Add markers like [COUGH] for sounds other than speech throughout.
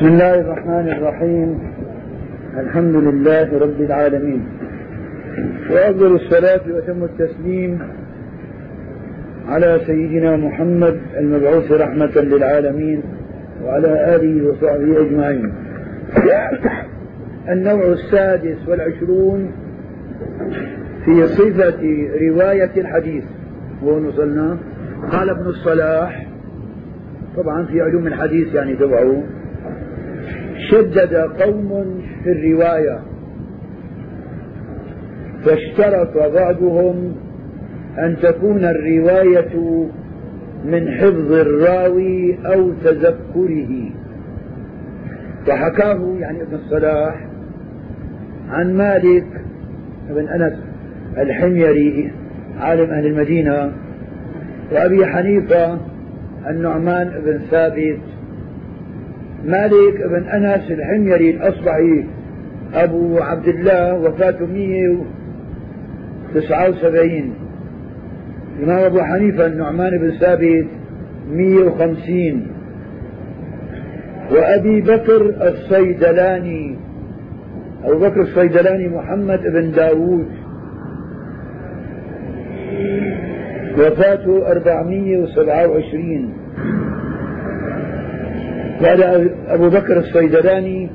بسم الله الرحمن الرحيم. الحمد لله رب العالمين. وأفضل الصلاة وأتم التسليم على سيدنا محمد المبعوث رحمة للعالمين وعلى آله وصحبه أجمعين. النوع السادس والعشرون في صفة رواية الحديث. وين وصلنا؟ قال ابن الصلاح. طبعا في علوم الحديث يعني تبعه. شدد قوم في الرواية. فاشترط بعضهم أن تكون الرواية من حفظ الراوي أو تذكره. وحكاه يعني ابن الصلاح عن مالك بن أنس الحميري عالم أهل المدينة وأبي حنيفة النعمان بن ثابت مالك بن أنس الحميري الأصبعي أبو عبد الله وفاته 179 الإمام أبو حنيفة النعمان بن ثابت 150 وأبي بكر الصيدلاني أبو بكر الصيدلاني محمد بن داوود. وفاته 427 قال أبو بكر الصيدلاني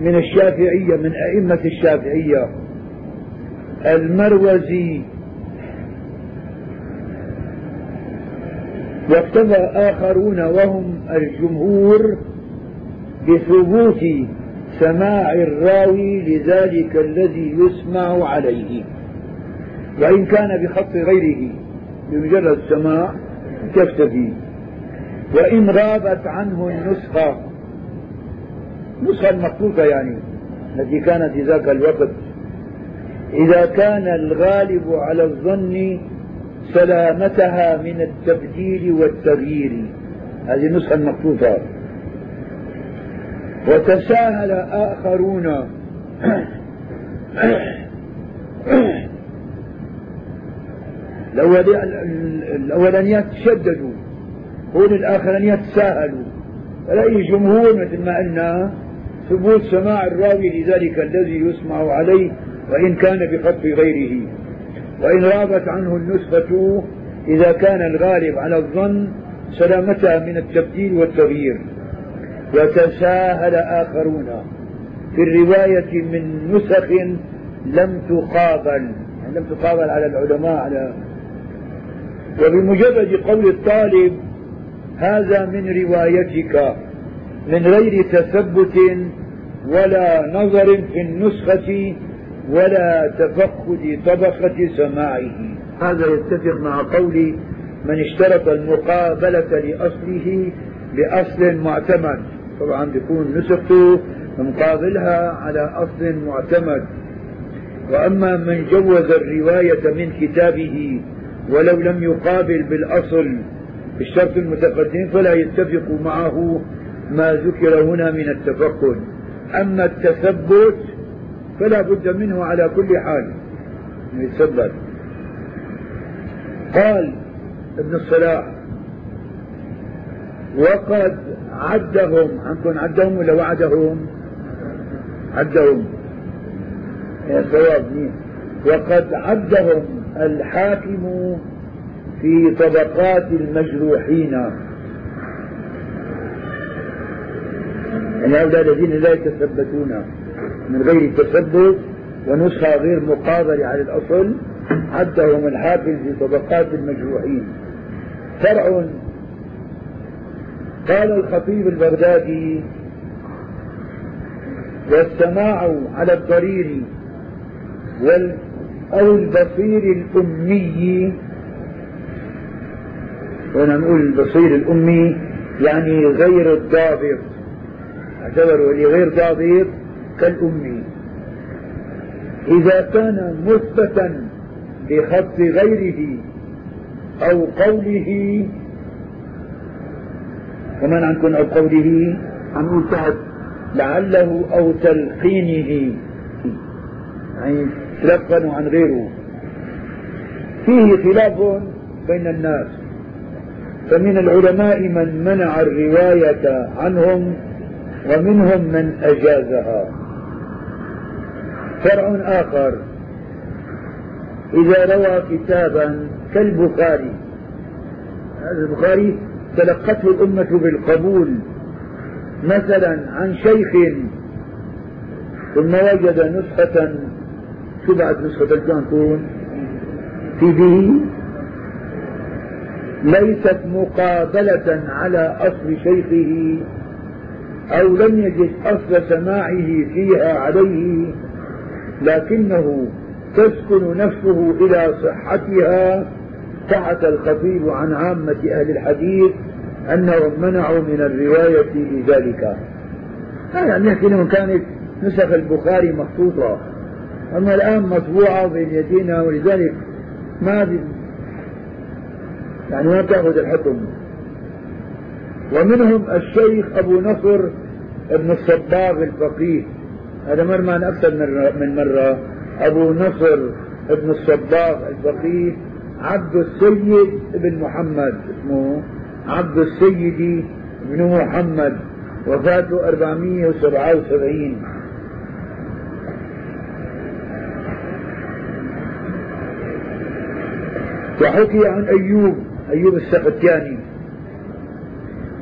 من الشافعية من أئمة الشافعية المروزي واكتفى آخرون وهم الجمهور بثبوت سماع الراوي لذلك الذي يسمع عليه. وإن كان بخط غيره بمجرد سماع تكتفي. وإن غابت عنه النسخة. النسخة المخطوطة يعني التي كانت في ذاك الوقت. إذا كان الغالب على الظن سلامتها من التبديل والتغيير. هذه النسخة المخطوطة وتساهل آخرون. الأولانيات تشددوا. هون الآخرانيات تساهلوا فلاقي جمهور مثل ما قلنا ثبوت سماع الراوي لذلك الذي يسمع عليه وإن كان بخط غيره. وإن غابت عنه النسخة إذا كان الغالب على الظن سلامتها من التبديل والتغيير. وتساهل آخرون في الرواية من نسخ لم تقابل يعني لم تقابل على العلماء على وبمجرد قول الطالب هذا من روايتك من غير تثبت ولا نظر في النسخة ولا تفقد طبقة سماعه. هذا يتفق مع قول من اشترط المقابلة لأصله بأصل معتمد. طبعا بيكون نسخته مقابلها على أصل معتمد. وأما من جوز الرواية من كتابه ولو لم يقابل بالأصل الشرط المتقدم فلا يتفق معه ما ذكر هنا من التفقد أما التثبت فلا بد منه على كل حال. يتثبت. قال ابن الصلاح وقد عدهم عندكم عدهم ولا وعدهم؟ عدهم. يا ثواب وقد عدهم الحاكم في طبقات المجروحين. يعني هؤلاء الذين لا يتثبتون من غير تثبت ونسخة غير مقابلة على الأصل عدهم الحافظ في طبقات المجروحين. فرع قال الخطيب البغدادي والسماع على الضرير وال أو البصير الأمي هنا نقول البصير الأمي يعني غير الضابط. اعتبروا اللي غير ضابط كالأمي. إذا كان مثبتا بخط غيره أو قوله كمان عندكم أو قوله؟ عم تحت لعله أو تلقينه. يعني تلقنوا عن غيره. فيه خلاف بين الناس. فمن العلماء من منع الرواية عنهم ومنهم من أجازها. فرع آخر. إذا روى كتابا كالبخاري. هذا البخاري تلقته الأمة بالقبول. مثلا عن شيخ ثم وجد نسخة. شو بعد نسخة كان في؟ به ليست مقابلة على أصل شيخه أو لم يجد أصل سماعه فيها عليه لكنه تسكن نفسه إلى صحتها. تحت الخطيب عن عامة أهل الحديث أنهم منعوا من الرواية لذلك هذا يعني يحكي لهم كانت نسخ البخاري مخطوطة. أما الآن مطبوعة بين يدينا ولذلك ما يعني ما تأخذ الحكم. ومنهم الشيخ أبو نصر ابن الصباغ الفقيه. هذا مر معنا أكثر من مرة. أبو نصر ابن الصباغ الفقيه. عبد السيد ابن محمد. اسمه عبد السيد بن محمد. وفاته 477 وحكي عن أيوب. أيوب السختياني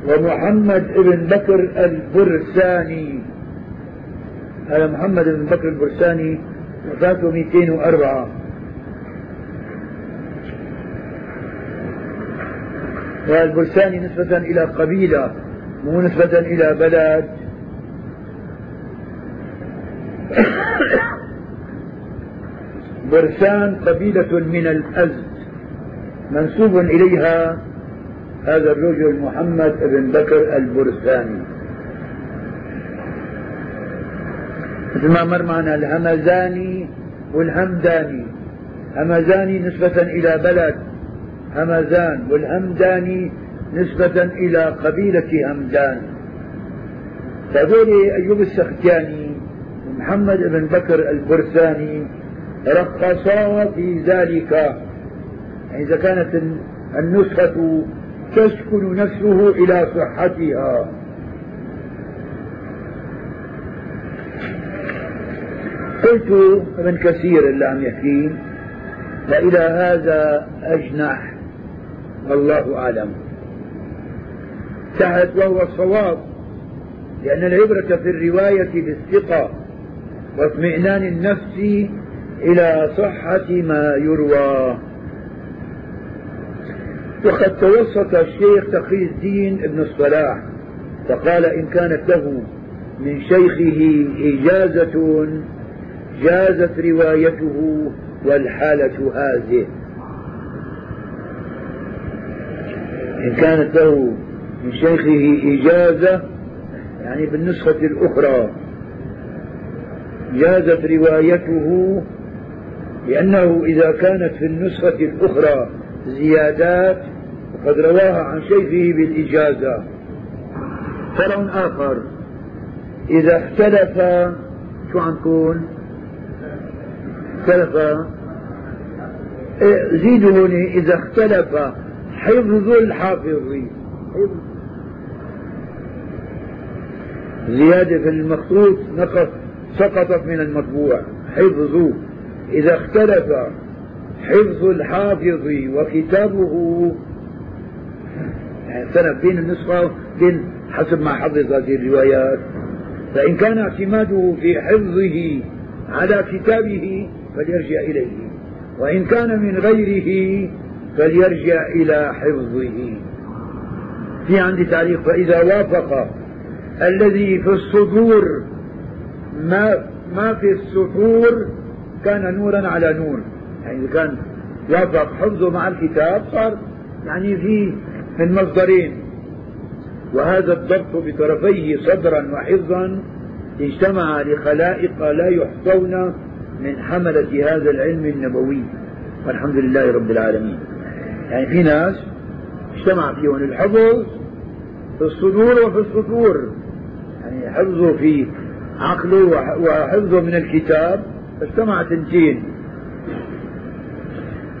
ومحمد بن بكر البرساني. هذا محمد بن بكر البرساني وفاته 204 والبرساني نسبة إلى قبيلة مو نسبة إلى بلد. [COUGHS] برسان قبيلة من الأزد منسوب إليها هذا الرجل محمد بن بكر البرساني. مثل ما مر معنا الهمزاني والهمداني. همزاني نسبة إلى بلد همزان. والهمداني نسبة إلى قبيلة همدان فهذول أيوب السختياني ومحمد بن بكر البرساني رقصا في ذلك. يعني إذا كانت النسخة تسكن نفسه إلى صحتها. قلت ابن كثير اللي عم يحكي فإلى هذا أجنح. والله أعلم. تحت وهو الصواب لأن العبرة في الرواية بالثقة واطمئنان النفس إلى صحة ما يروى. وقد توسط الشيخ تقي الدين ابن الصلاح فقال إن كانت له من شيخه إجازة جازت روايته والحالة هذه. إن كانت له من شيخه إجازة يعني بالنسخة الأخرى جازت روايته لأنه إذا كانت في النسخة الأخرى زيادات فقد رواها عن شيخه بالإجازة. فرع آخر. إذا اختلف شو عم اختلف. إيه، زيدوا هنا إذا اختلف حفظ الحافظ زيادة في المخطوط نقص سقطت من المطبوع. حفظ. إذا اختلف حفظ الحافظ وكتابه. اختلف بين النسخة بين حسب ما حفظ هذه الروايات. فإن كان اعتماده في حفظه على كتابه فليرجع إليه. وإن كان من غيره فليرجع إلى حفظه. في عندي تعليق فإذا وافق الذي في الصدور ما ما في السطور كان نورا على نور. يعني إذا كان وافق حفظه مع الكتاب صار يعني في من مصدرين. وهذا الضبط بطرفيه صدرا وحفظا اجتمع لخلائق لا يحصون من حملة هذا العلم النبوي. والحمد لله رب العالمين. يعني في ناس اجتمع فيهم الحفظ في الصدور وفي السطور. يعني حفظه في عقله وحفظه من الكتاب. اجتمع تنتين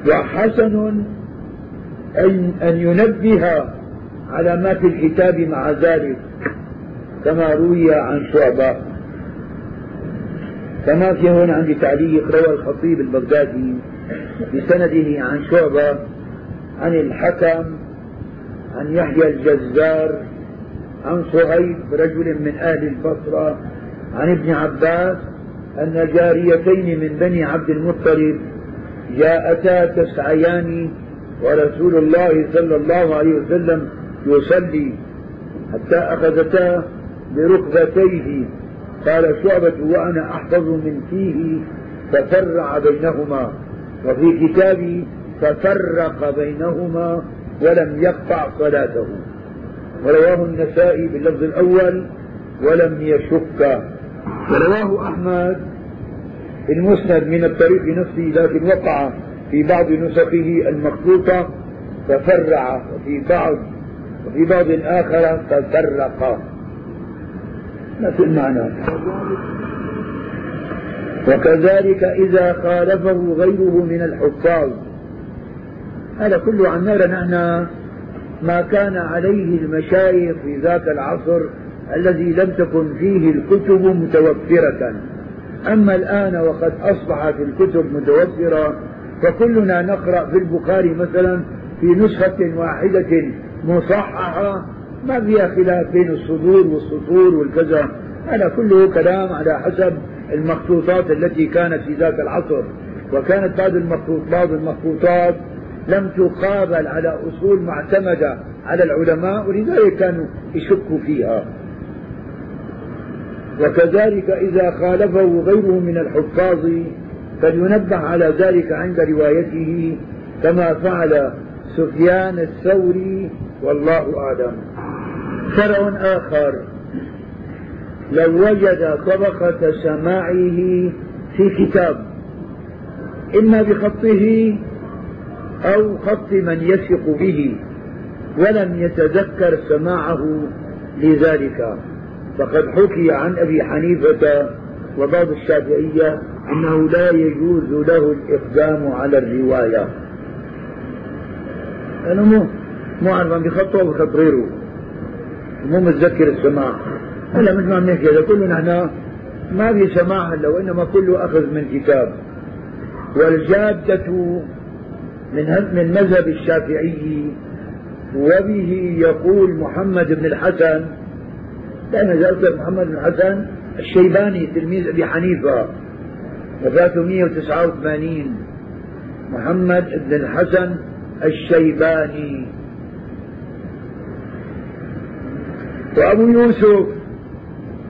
وحسن أن, أن ينبه على ما في الكتاب مع ذلك كما روي عن شعبة. كما في هنا عندي تعليق روى الخطيب البغدادي بسنده عن شعبة عن الحكم عن يحيى الجزار عن صهيب رجل من أهل البصرة عن ابن عباس أن جاريتين من بني عبد المطلب جاءتا تسعيان ورسول الله صلى الله عليه وسلم يصلي حتى أخذتا بركبتيه. قال شعبة وأنا أحفظ من فيه ففرع بينهما وفي كتابي ففرق بينهما ولم يقطع صلاته. ورواه النسائي باللفظ الأول ولم يشك. ورواه أحمد المسند من الطريق نفسه لكن وقع في بعض نسخه المخطوطة ففرع وفي بعض وفي بعض آخر ففرق نفس المعنى. وكذلك إذا خالفه غيره من الحفاظ. هذا كله نرى نحن ما كان عليه المشايخ في ذاك العصر الذي لم تكن فيه الكتب متوفرة. أما الآن وقد أصبحت الكتب متوفرة فكلنا نقرأ في البخاري مثلا في نسخة واحدة مصححة ما فيها خلاف بين الصدور والسطور والكذا. هذا كله كلام على حسب المخطوطات التي كانت في ذاك العصر. وكانت بعض المخطوط بعض المخطوطات لم تقابل على أصول معتمدة على العلماء ولذلك كانوا يشكوا فيها. وكذلك إذا خالفه غيره من الحفاظ فلينبه على ذلك عند روايته كما فعل سفيان الثوري والله أعلم. شرع آخر. لو وجد طبقة سماعه في كتاب إما بخطه أو خط من يثق به ولم يتذكر سماعه لذلك. فقد حكي عن أبي حنيفة وبعض الشافعية أنه لا يجوز له الإقدام على الرواية. أنا مو مو عارف عم بخطه أو بخط غيره مو متذكر السماع. هلا مثل ما عم نحكي كله نحن ما في سماع هلا وإنما كله أخذ من كتاب. والجادة من من مذهب الشافعي وبه يقول محمد بن الحسن. لأن ذلك محمد بن الحسن الشيباني تلميذ أبي حنيفة. وفاته 189 محمد بن الحسن الشيباني. وأبو يوسف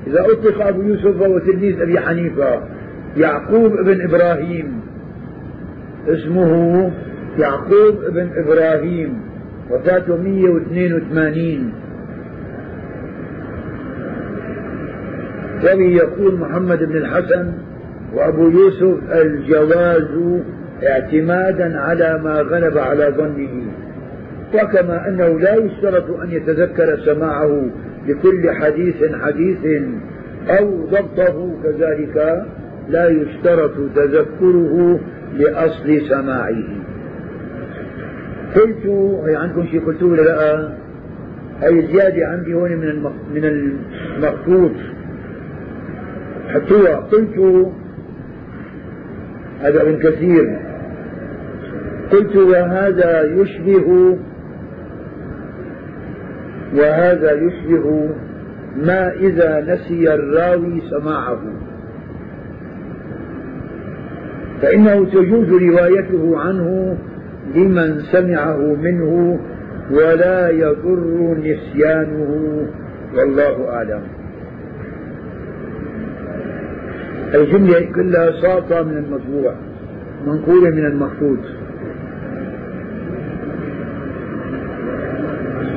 إذا أطلق أبو يوسف فهو تلميذ أبي حنيفة يعقوب بن إبراهيم. اسمه يعقوب بن إبراهيم وفاته 182 وبه يقول محمد بن الحسن وأبو يوسف الجواز اعتمادا على ما غلب على ظنه. وكما أنه لا يشترط أن يتذكر سماعه لكل حديث حديث أو ضبطه كذلك لا يشترط تذكره لأصل سماعه. قلت هي عندكم شيء قلتوه ولا لا؟ هي الزيادة عندي هون من من المخطوط حطوها. قلت هذا كثير. قلت وهذا يشبه وهذا يشبه ما إذا نسي الراوي سماعه. فإنه تجوز روايته عنه لمن سمعه منه ولا يضر نسيانه. والله أعلم. الجملة كلها ساطة من المطبوع منقولة من المخطوط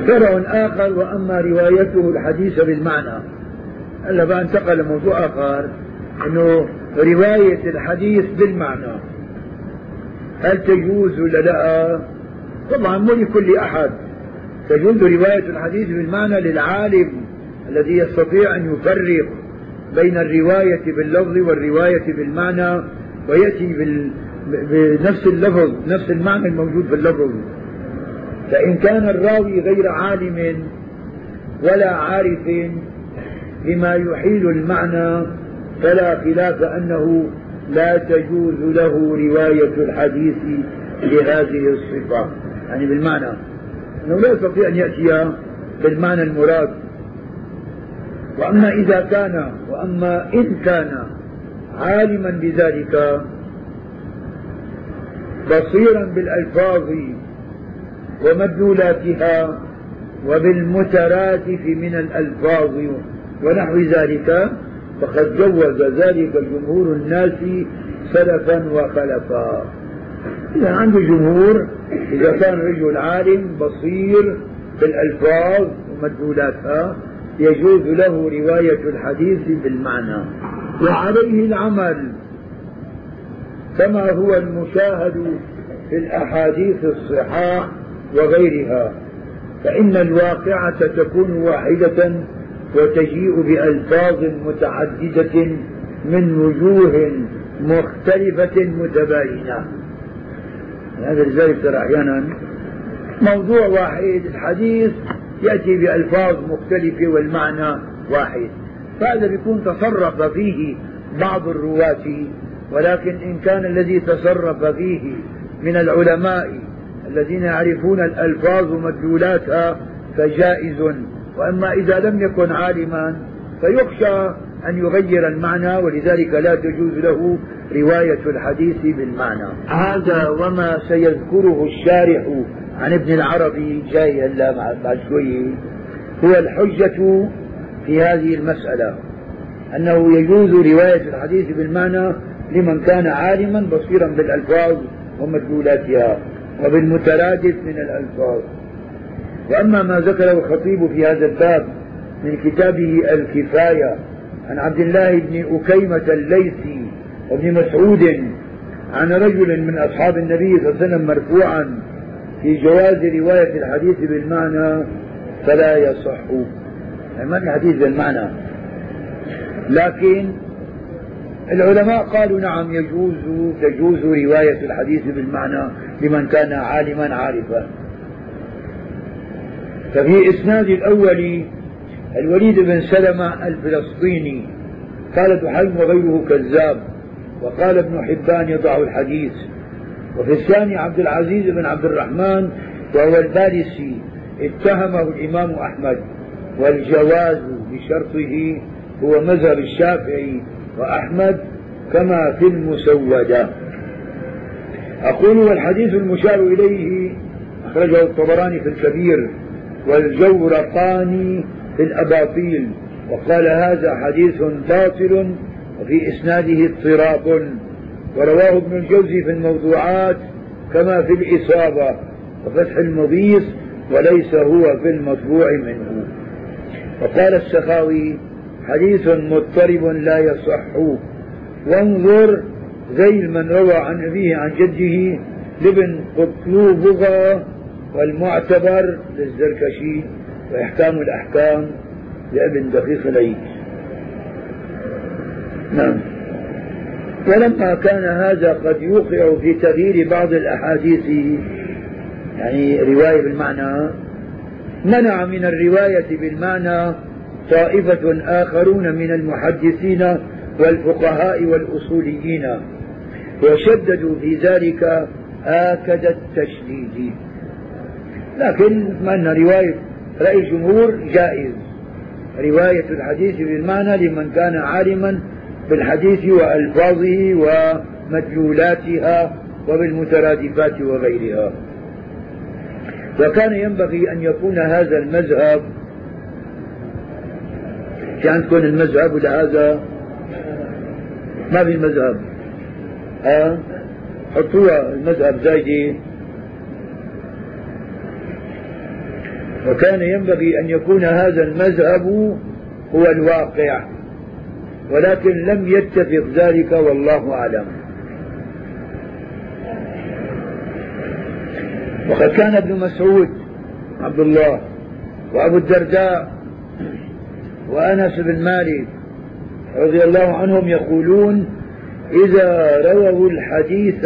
فرع آخر وأما روايته الحديث بالمعنى. هلا بقى انتقل لموضوع آخر أنه رواية الحديث بالمعنى. هل تجوز ولا لا؟ طبعا مو لكل أحد. تجوز رواية الحديث بالمعنى للعالم الذي يستطيع أن يفرق. بين الرواية باللفظ والرواية بالمعنى ويأتي بال... بنفس اللفظ نفس المعنى الموجود في اللفظ فإن كان الراوي غير عالم ولا عارف لما يحيل المعنى فلا خلاف أنه لا تجوز له رواية الحديث بهذه الصفة يعني بالمعنى. أنه لا يستطيع أن يأتي بالمعنى المراد. وأما إذا كان وأما إن كان عالما بذلك بصيرا بالألفاظ ومدلولاتها وبالمترادف من الألفاظ ونحو ذلك فقد جوز ذلك جمهور الناس سلفا وخلفا. إذا عنده جمهور إذا كان رجل عالم بصير بالألفاظ ومدلولاتها يجوز له رواية الحديث بالمعنى. وعليه العمل. كما هو المشاهد في الأحاديث الصحاح وغيرها. فإن الواقعة تكون واحدة وتجيء بألفاظ متعددة من وجوه مختلفة متباينة. هذا لذلك ترى أحيانا موضوع واحد الحديث يأتي بألفاظ مختلفة والمعنى واحد. فهذا بيكون تصرف فيه بعض الرواة ولكن إن كان الذي تصرف فيه من العلماء الذين يعرفون الألفاظ ومدلولاتها فجائز. وأما إذا لم يكن عالما فيخشى أن يغير المعنى ولذلك لا تجوز له رواية الحديث بالمعنى. هذا وما سيذكره الشارح عن ابن العربي جاي هلا بعد شوية هو الحجة في هذه المسألة أنه يجوز رواية الحديث بالمعنى لمن كان عالما بصيرا بالألفاظ ومدلولاتها وبالمترادف من الألفاظ. وأما ما ذكره الخطيب في هذا الباب من كتابه الكفاية عن عبد الله بن أكيمة الليثي وابن مسعود عن رجل من أصحاب النبي صلى الله عليه وسلم مرفوعا في جواز رواية الحديث بالمعنى فلا يصح. يعني ما الحديث بالمعنى. لكن العلماء قالوا نعم يجوز تجوز رواية الحديث بالمعنى لمن كان عالما عارفا. ففي إسناد الأول الوليد بن سلمة الفلسطيني قال دحيم وغيره كذاب وقال ابن حبان يضع الحديث. وفي الثاني عبد العزيز بن عبد الرحمن وهو البارسي. اتهمه الإمام أحمد. والجواز بشرطه هو مذهب الشافعي وأحمد كما في المسودة. أقول والحديث المشار إليه أخرجه الطبراني في الكبير والجورقاني في الأباطيل. وقال هذا حديث باطل وفي إسناده اضطراب. ورواه ابن الجوزي في الموضوعات كما في الإصابة وفتح المضيص وليس هو في المطبوع منه. وقال السخاوي حديث مضطرب لا يصح. وانظر زي من روى عن أبيه عن جده لابن قطلوبغة والمعتبر للزركشي وإحكام الأحكام لابن دقيق العيد. نعم. ولما كان هذا قد يوقع في تغيير بعض الأحاديث يعني رواية بالمعنى منع من الرواية بالمعنى طائفة آخرون من المحدثين والفقهاء والأصوليين وشددوا في ذلك آكد التشديد. لكن أن رواية رأي الجمهور جائز. رواية الحديث بالمعنى لمن كان عالما بالحديث وألفاظه ومدلولاتها وبالمترادفات وغيرها. وكان ينبغي أن يكون هذا المذهب في عندكم المذهب لهذا ما في مذهب. ها؟ حطوها المذهب زايدة وكان ينبغي أن يكون هذا المذهب هو الواقع. ولكن لم يتفق ذلك والله أعلم. وقد كان ابن مسعود عبد الله وأبو الدرداء وأنس بن مالك رضي الله عنهم يقولون إذا رووا الحديث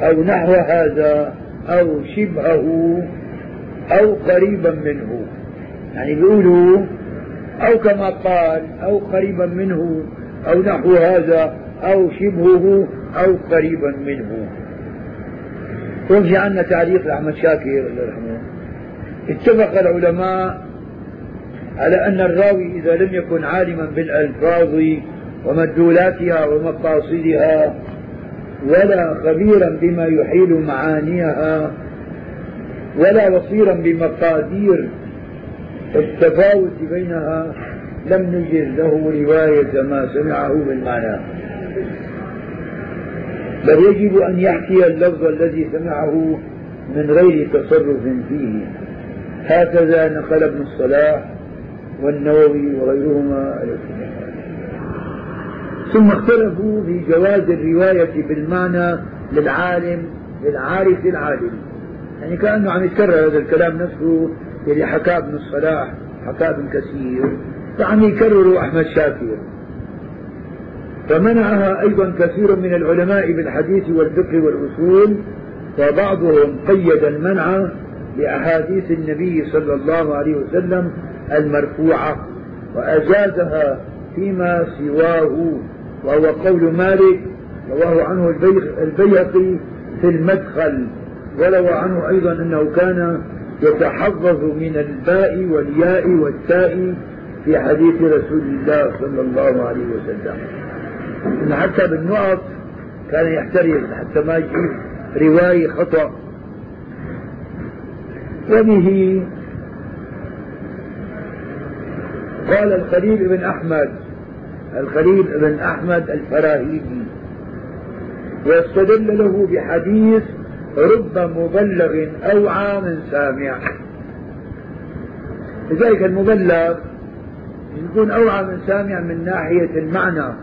أو نحو هذا أو شبهه أو قريبا منه. يعني بيقولوا أو كما قال أو قريبا منه أو نحو هذا أو شبهه أو قريبا منه. وفي عندنا تعليق لأحمد شاكر الله يرحمه. اتفق العلماء على أن الراوي إذا لم يكن عالما بالألفاظ ومدلولاتها ومقاصدها ولا خبيرا بما يحيل معانيها ولا بصيرا بمقادير التفاوت بينها لم نجد له رواية ما سمعه بالمعنى. بل يجب أن يحكي اللفظ الذي سمعه من غير تصرف فيه. هكذا نقل ابن الصلاح والنووي وغيرهما ثم اختلفوا في جواز الرواية بالمعنى للعالم للعارف العالم يعني كأنه عم يتكرر هذا الكلام نفسه اللي حكاه ابن الصلاح حكاه ابن كثير فعم يكرره أحمد شاكر فمنعها أيضا كثير من العلماء بالحديث والفقه والأصول وبعضهم قيد المنع بأحاديث النبي صلى الله عليه وسلم المرفوعة وأجازها فيما سواه وهو قول مالك رواه عنه البيهقي في المدخل وروى عنه أيضا أنه كان يتحفظ من الباء والياء والتاء في حديث رسول الله صلى الله عليه وسلم. إن حتى بالنقط كان يحترز حتى ما يجيب رواية خطأ. وبه قال الخليل بن أحمد الخليل بن أحمد الفراهيدي. ويستدل له بحديث رب مبلغ أوعى من سامع. لذلك المبلغ يكون أوعى من سامع من ناحية المعنى.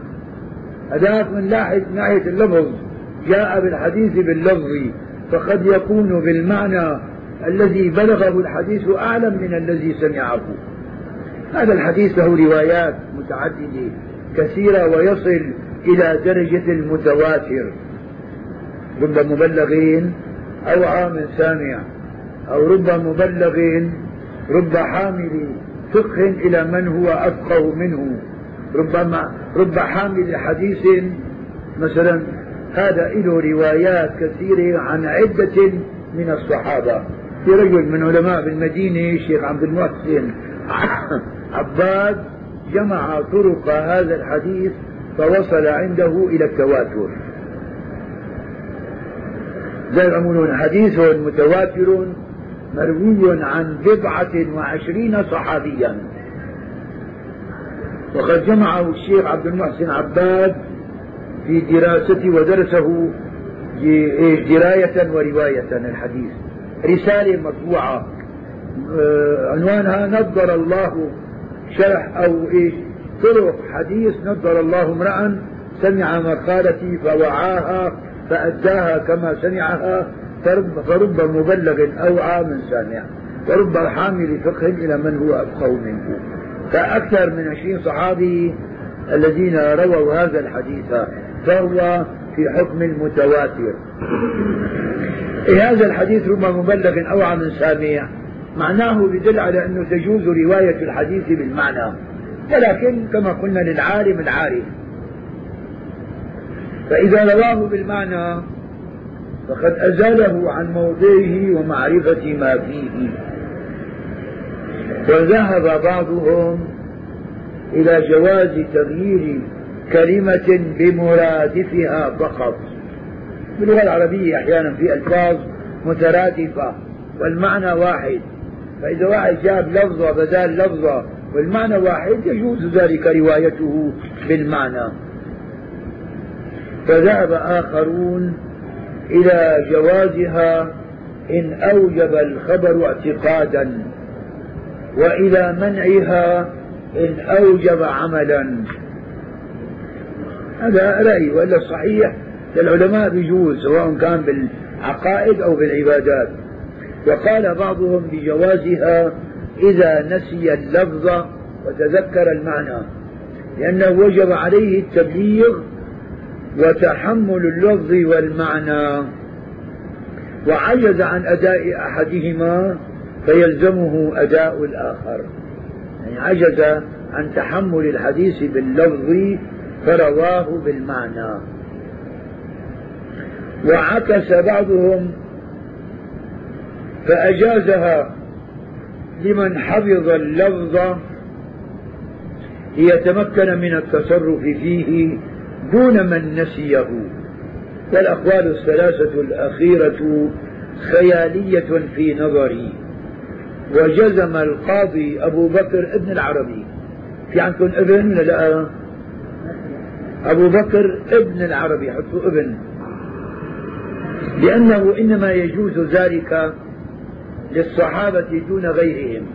هذاك من ناحية اللفظ. جاء بالحديث باللفظ. فقد يكون بالمعنى. الذي بلغه الحديث أعلم من الذي سمعه. هذا الحديث له روايات متعددة كثيرة ويصل إلى درجة المتواتر. رب مبلغ أوعى من سامع أو رب مبلغ رب حامل فقه إلى من هو أفقه منه ربما رب حامل حديث مثلا هذا له روايات كثيرة عن عدة من الصحابة. في رجل من علماء بالمدينة الشيخ عبد المحسن عباد جمع طرق هذا الحديث فوصل عنده إلى التواتر. يقولون حديث متواتر مروي عن بضعة وعشرين صحابيا. وقد جمعه الشيخ عبد المحسن عباد في دراسته ودرسه دراية ورواية الحديث. رسالة مطبوعة. آه، عنوانها نظر الله شرح أو إيش؟ طرق حديث نظر الله امرأ سمع مقالتي فوعاها فأداها كما سمعها فرب, مبلغ أوعى من سامع ورب حامل فقه إلى من هو أفقه منه. فأكثر من عشرين صحابي الذين رووا هذا الحديث فهو في حكم المتواتر إيه هذا الحديث رب مبلغ أوعى من سامع معناه يدل على أنه تجوز رواية الحديث بالمعنى. ولكن كما قلنا للعالم العارف فإذا رواه بالمعنى فقد أزاله عن موضعه ومعرفة ما فيه. وذهب بعضهم إلى جواز تغيير كلمة بمرادفها فقط. باللغة العربية أحيانا في ألفاظ مترادفة والمعنى واحد. فإذا واحد جاب لفظة بدال لفظة والمعنى واحد يجوز ذلك روايته بالمعنى. فذهب آخرون إلى جوازها إن أوجب الخبر اعتقادا وإلى منعها إن أوجب عملا. هذا رأي وإلا الصحيح للعلماء بيجوز سواء كان بالعقائد أو بالعبادات. وقال بعضهم بجوازها إذا نسي اللفظ وتذكر المعنى لأنه وجب عليه التبليغ وتحمل اللفظ والمعنى. وعجز عن أداء أحدهما فيلزمه أداء الآخر. يعني عجز عن تحمل الحديث باللفظ فرواه بالمعنى. وعكس بعضهم فأجازها لمن حفظ اللفظ ليتمكن من التصرف فيه دون من نسيه. والأقوال الثلاثة الأخيرة خيالية في نظري. وجزم القاضي أبو بكر ابن العربي. في عندكم ابن لا؟ أبو بكر ابن العربي حطوا ابن. لأنه إنما يجوز ذلك للصحابة دون غيرهم.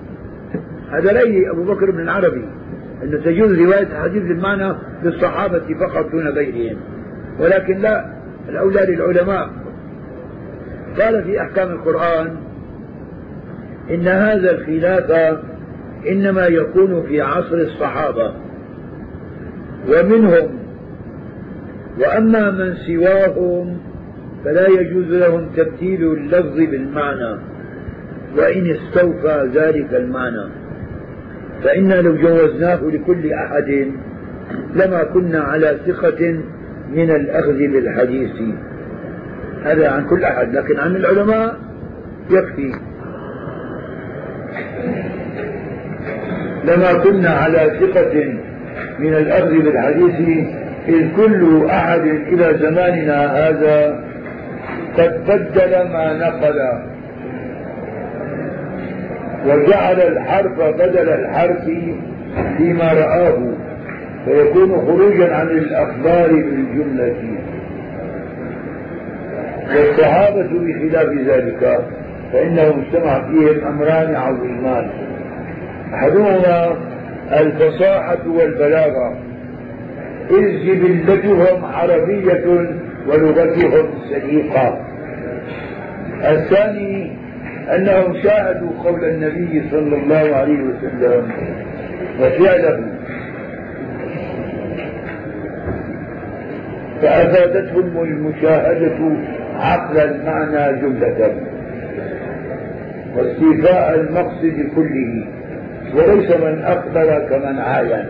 هذا رأي أبو بكر بن العربي. أنه تجوز رواية الحديث بالمعنى للصحابة فقط دون غيرهم ولكن لا الأولى للعلماء قال في أحكام القرآن إن هذا الخلاف إنما يكون في عصر الصحابة ومنهم. وأما من سواهم فلا يجوز لهم تبديل اللفظ بالمعنى وإن استوفى ذلك المعنى. فإنا لو جوزناه لكل أحد لما كنا على ثقة من الأخذ بالحديث. هذا عن كل أحد لكن عن العلماء يكفي. لما كنا على ثقة من الأخذ بالحديث إذ كل أحد إلى زماننا هذا قد بدل ما نقل. وجعل الحرف بدل الحرف فيما رآه فيكون خروجا عن الأخبار بالجملة. والصحابة بخلاف ذلك فإنه اجتمع فيهم أمران عظيمان. أحدهما الفصاحة والبلاغة. إذ جبلتهم عربية ولغتهم سليقة الثاني أنهم شاهدوا قول النبي صلى الله عليه وسلم وفعله. فأفادتهم المشاهدة عقل المعنى جملة. واستيفاء المقصد كله. وليس من أخبر كمن عاين.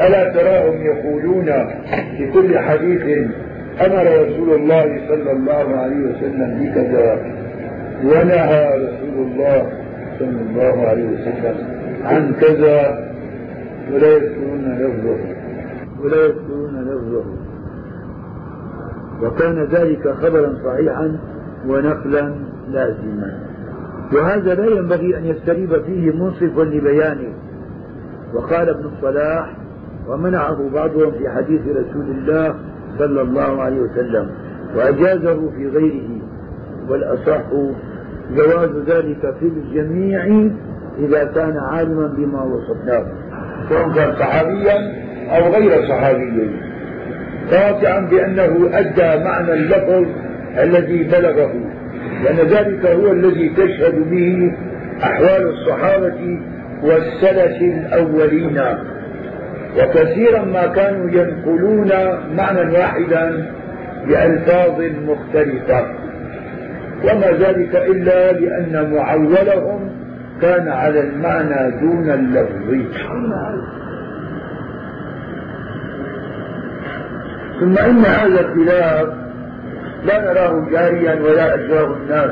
ألا تراهم يقولون في كل حديث أمر رسول الله صلى الله عليه وسلم بكذا؟ ونهى رسول الله صلى الله عليه وسلم عن كذا ولا يذكرون لفظه ولا يذكرون لفظه. وكان ذلك خبرا صحيحا ونقلا لازما. وهذا لا ينبغي أن يستريب فيه منصف لبيانه. وقال ابن الصلاح ومنعه بعضهم في حديث رسول الله صلى الله عليه وسلم وأجازه في غيره والأصح جواز ذلك في الجميع إذا كان عالما بما وصفناه. سواء كان صحابيا أو غير صحابي قاطعا بأنه أدى معنى اللفظ الذي بلغه. لأن ذلك هو الذي تشهد به أحوال الصحابة والسلف الأولين. وكثيرا ما كانوا ينقلون معنى واحدا بألفاظ مختلفة. وما ذلك إلا لأن معولهم كان على المعنى دون اللفظ. ثم إن هذا الخلاف لا نراه جاريا ولا أجراه الناس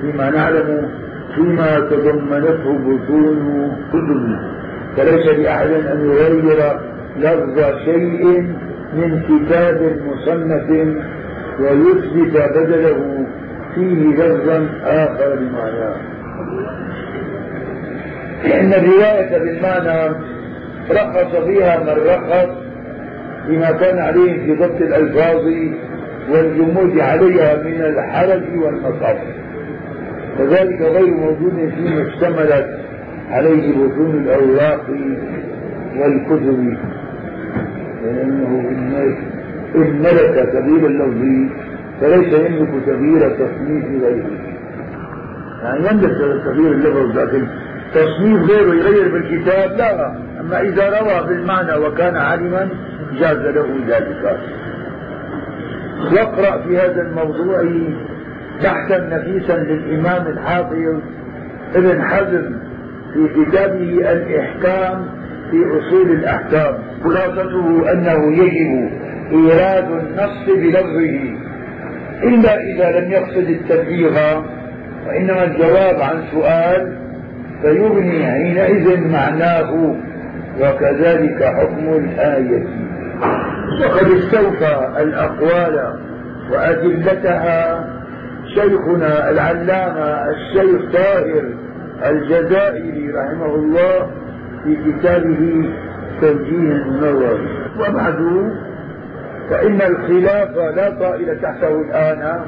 فيما نعلم فيما تضمنته بطون كتبه فليس لأحد أن يغير لفظ شيء من كتاب مصنف ويثبت بدله فيه لفظا آخر بمعناه. لأن الرواية بالمعنى رخص فيها من رخص بما كان عليه في ضبط الألفاظ والجمود عليها من الحرج والمصاب. وذلك غير موجود فيما اشتملت عليه بطون الأوراق والكتب. لأنه إن ملك سبيل اللفظ فليس يملك تغيير تصنيف غيره يعني يملك تغيير اللفظ لكن تصنيف غيره يغير بالكتاب لا. أما إذا روى بالمعنى وكان عالما جاز له ذلك. واقرأ في هذا الموضوع بحثا نفيسا للإمام الحافظ ابن حزم في كتابه الإحكام في أصول الأحكام. خلاصته أنه يجب إيراد النص بلفظه. إلا إذا لم يقصد التبليغ وإنما الجواب عن سؤال فيغني حينئذ معناه وكذلك حكم الآية. وقد استوفى الأقوال وأدلتها شيخنا العلامة الشيخ طاهر الجزائري رحمه الله في كتابه توجيه النظر وبعد فإن الخلاف لا طائل تحته الآن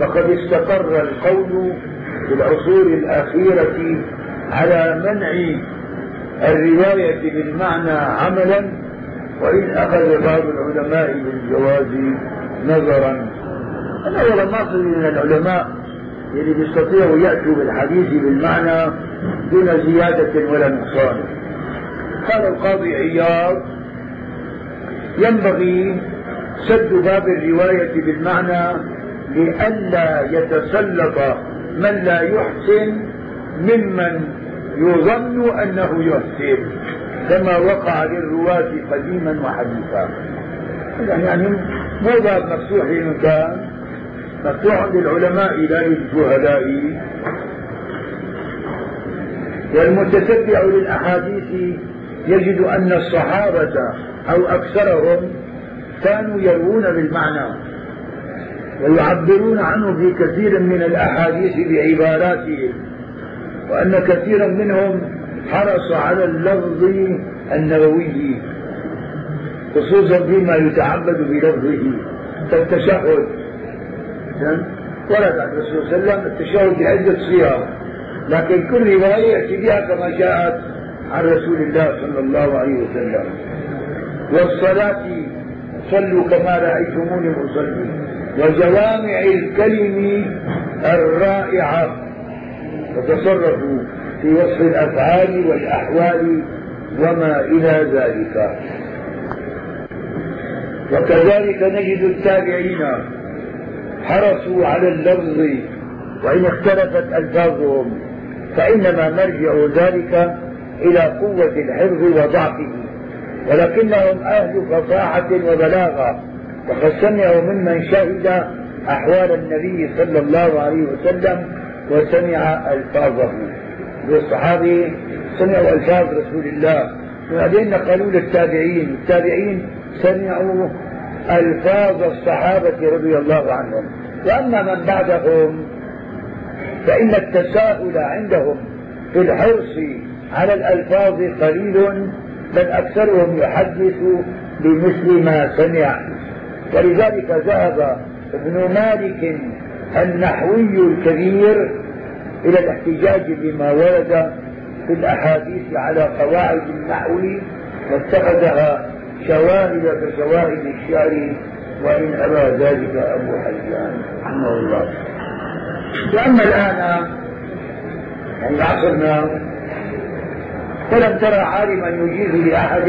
فقد استقر القول في العصور الأخيرة على منع الرواية بالمعنى عملا وإن أخذ بعض العلماء بالجواز نظرا. أنا ولا ناصر من العلماء اللي بيستطيعوا يأتوا بالحديث بالمعنى دون زيادة ولا نقصان. قال القاضي عياض ينبغي سد باب الرواية بالمعنى لئلا يتسلط من لا يحسن ممن يظن أنه يحسن كما وقع للرواة قديما وحديثا. يعني مو باب مفتوح لمكان مفتوح للعلماء لا للجهلاء. والمتتبع للأحاديث يجد أن الصحابة أو أكثرهم كانوا يروون بالمعنى ويعبرون عنه في كثير من الأحاديث بعباراتهم وأن كثيرا منهم حرص على اللفظ النبوي خصوصا فيما يتعبد بلفظه كالتشهد. ورد عن الرسول صلى الله عليه وسلم التشهد بعدة صيغ لكن كل رواية يأتي بها كما جاءت عن رسول الله صلى الله عليه وسلم. والصلاة صلوا كما رأيتموني أصلي. وجوامع الكلم الرائعة وتصرفوا في وصف الأفعال والأحوال وما إلى ذلك. وكذلك نجد التابعين حرصوا على اللفظ وإن اختلفت ألفاظهم فإنما مرجع ذلك إلى قوة الحفظ وضعفه. ولكنهم أهل فصاحة وبلاغة. وقد سمعوا ممن شهد أحوال النبي صلى الله عليه وسلم وسمع ألفاظه. والصحابي سمعوا ألفاظ رسول الله. وبعدين نقلوا للتابعين. التابعين سمعوا ألفاظ الصحابة رضي الله عنهم. وأما من بعدهم فإن التساؤل عندهم في الحرص على الألفاظ قليل بل أكثرهم يحدث بمثل ما سمع. ولذلك ذهب ابن مالك النحوي الكبير إلى الاحتجاج بما ورد في الأحاديث على قواعد النحو واتخذها شواهد كشواهد الشعر وإن أبى ذلك أبو حيان. رحمه الله. وأما الآن عند عصرنا فلم ترى عالما يجيز لأحد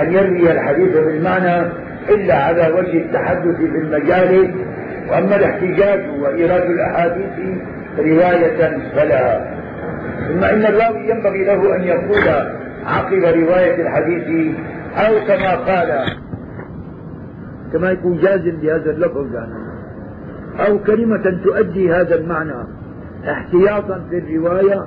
أن يروي الحديث بالمعنى إلا على وجه التحدث في المجال وأما الاحتجاج وإيراد الأحاديث رواية فلا. ثم إن الراوي ينبغي له أن يقول عقب رواية الحديث أو كما قال. كما يكون جازم بهذا اللفظ يعني. أو كلمة تؤدي هذا المعنى احتياطا في الرواية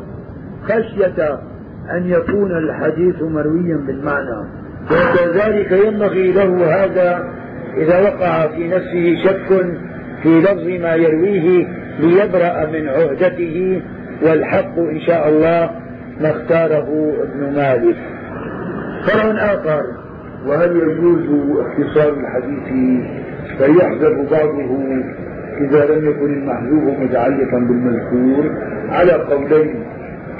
خشية أن يكون الحديث مرويا بالمعنى. وكذلك ينبغي له هذا إذا وقع في نفسه شك في لفظ ما يرويه ليبرأ من عهدته والحق إن شاء الله ما اختاره ابن مالك. فرع آخر. وهل يجوز اختصار الحديث فيحذف بعضه إذا لم يكن المحذوف متعلقا بالمذكور على قولين؟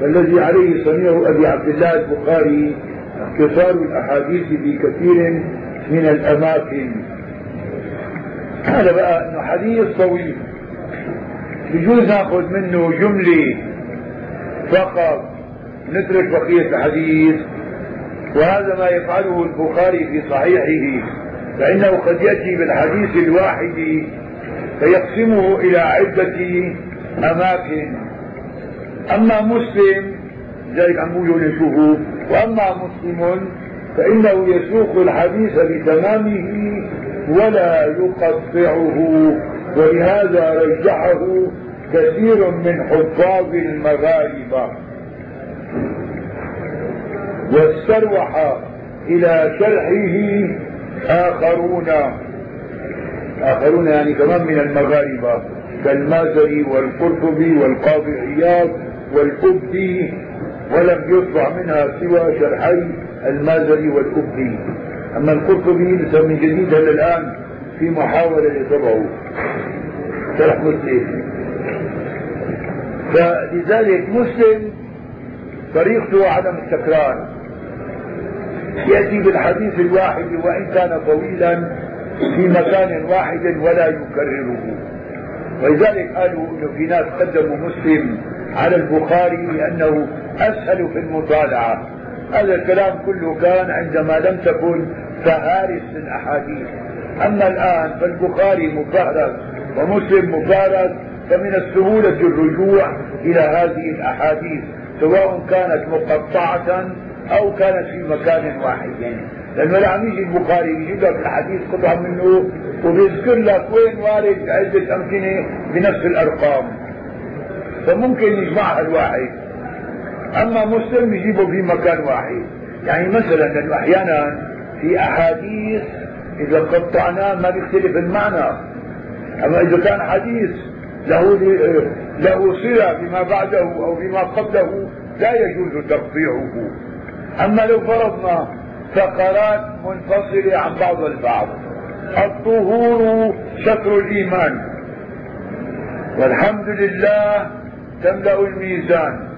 والذي عليه صنيع أبي عبد الله البخاري اختصار الأحاديث في كثير من الأماكن. هذا بقى إنه حديث طويل. بجوز ناخذ منه جملة فقط نترك بقية الحديث. وهذا ما يفعله البخاري في صحيحه فإنه قد يأتي بالحديث الواحد فيقسمه إلى عدة أماكن. أما مسلم ذلك عم بقولوا شوفوا وأما مسلم فإنه يسوق الحديث بتمامه ولا يقطعه. ولهذا رجحه كثير من حفاظ المغاربة. واستروح إلى شرحه آخرون. آخرون يعني كمان من المغاربة كالمازري والقرطبي والقاضي عياض. والكبدي ولم يطبع منها سوى شرحي المازري والكبدي. أما القرطبي لسه من جديد هلا الآن في محاولة لطبعه. شرح مسلم. فلذلك مسلم طريقته عدم التكرار. يأتي بالحديث الواحد وإن كان طويلا في مكان واحد ولا يكرره. ولذلك قالوا انه في ناس قدموا مسلم على البخاري لأنه أسهل في المطالعة. هذا الكلام كله كان عندما لم تكن فهارس الاحاديث أما الآن فالبخاري مفهرس ومسلم مفهرس فمن السهولة الرجوع إلى هذه الأحاديث سواء كانت مقطعة أو كانت في مكان واحد. يعني لأنه لا عم يجي البخاري يجيب لك الحديث قطعه منه وبيذكر لك وين وارد عدة أمكنة بنفس الأرقام. فممكن يجمعها الواحد أما مسلم يجيبه في مكان واحد. يعني مثلا لأنه أحيانا في أحاديث إذا قطعناه ما بيختلف المعنى. أما إذا كان حديث له له صلة بما بعده أو بما قبله لا يجوز تقطيعه. أما لو فرضنا فقرات منفصلة عن بعض البعض. الطهور شطر الإيمان. والحمد لله تملأ الميزان.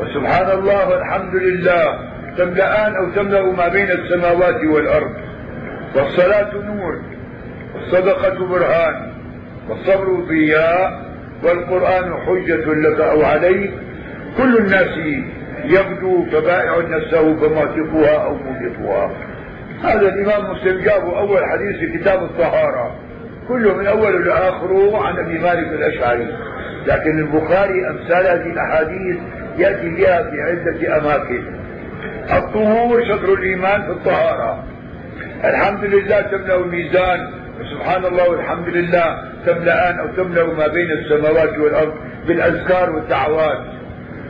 وسبحان الله والحمد لله تملأان أو تملأ ما بين السماوات والأرض. والصلاة نور والصدقة برهان والصبر ضياء والقرآن حجة لك أو عليك. كل الناس يبدو فبائع نفسه فمعتقها أو موبقها هذا الإمام مسلم جابه أول حديث في كتاب الطهارة. كله من اوله لاخره عن أبي مالك الأشعري. لكن البخاري أمثال هذه الأحاديث يأتي بها في عدة أماكن. الطهور شطر الإيمان في الطهارة. الحمد لله تملأ الميزان سبحان الله والحمد لله تملأان أو تملأ ما بين السماوات والأرض بالأذكار والدعوات.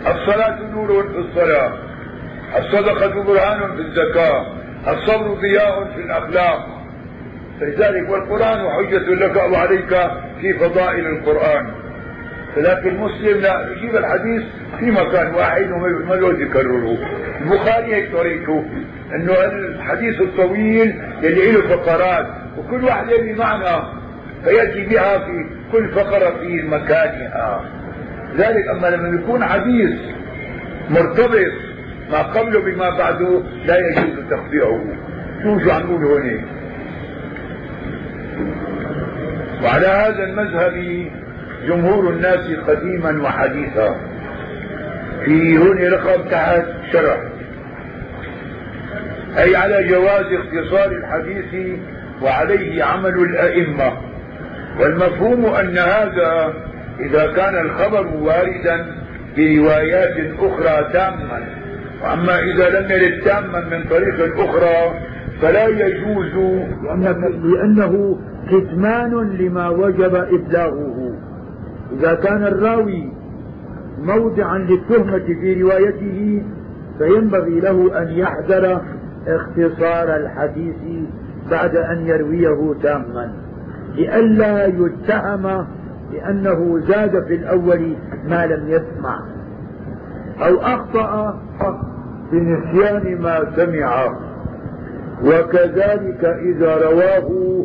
الصلاة نور في الصلاة. الصدقة برهان في الزكاة. الصبر ضياء في الأخلاق. فلذلك والقرآن حجة لك أو عليك في فضائل القرآن. لكن مسلم لا يجيب الحديث في مكان واحد وما له يكرره البخاري هيك طريقته إنه الحديث الطويل يلي له فقرات وكل واحد له معنى فيأتي بها في كل فقرة في مكانها. ذلك أما لما يكون حديث مرتبط ما قبله بما بعده لا يجوز تخفيعه شو شو عم نقول هون؟ وعلى هذا المذهب جمهور الناس قديما وحديثا. في هون رقم تحت شرح أي على جواز اختصار الحديث وعليه عمل الأئمة. والمفهوم أن هذا إذا كان الخبر واردا بروايات أخرى تاما. وأما إذا لم يرد تاما من طريق أخرى فلا يجوز لأنه كتمان لما وجب إبلاغه. إذا كان الراوي موضعا للتهمة في روايته فينبغي له أن يحذر اختصار الحديث بعد أن يرويه تاما. لئلا يتهم لأنه زاد في الأول ما لم يسمع أو أخطأ بنسيان ما سمع. وكذلك إذا رواه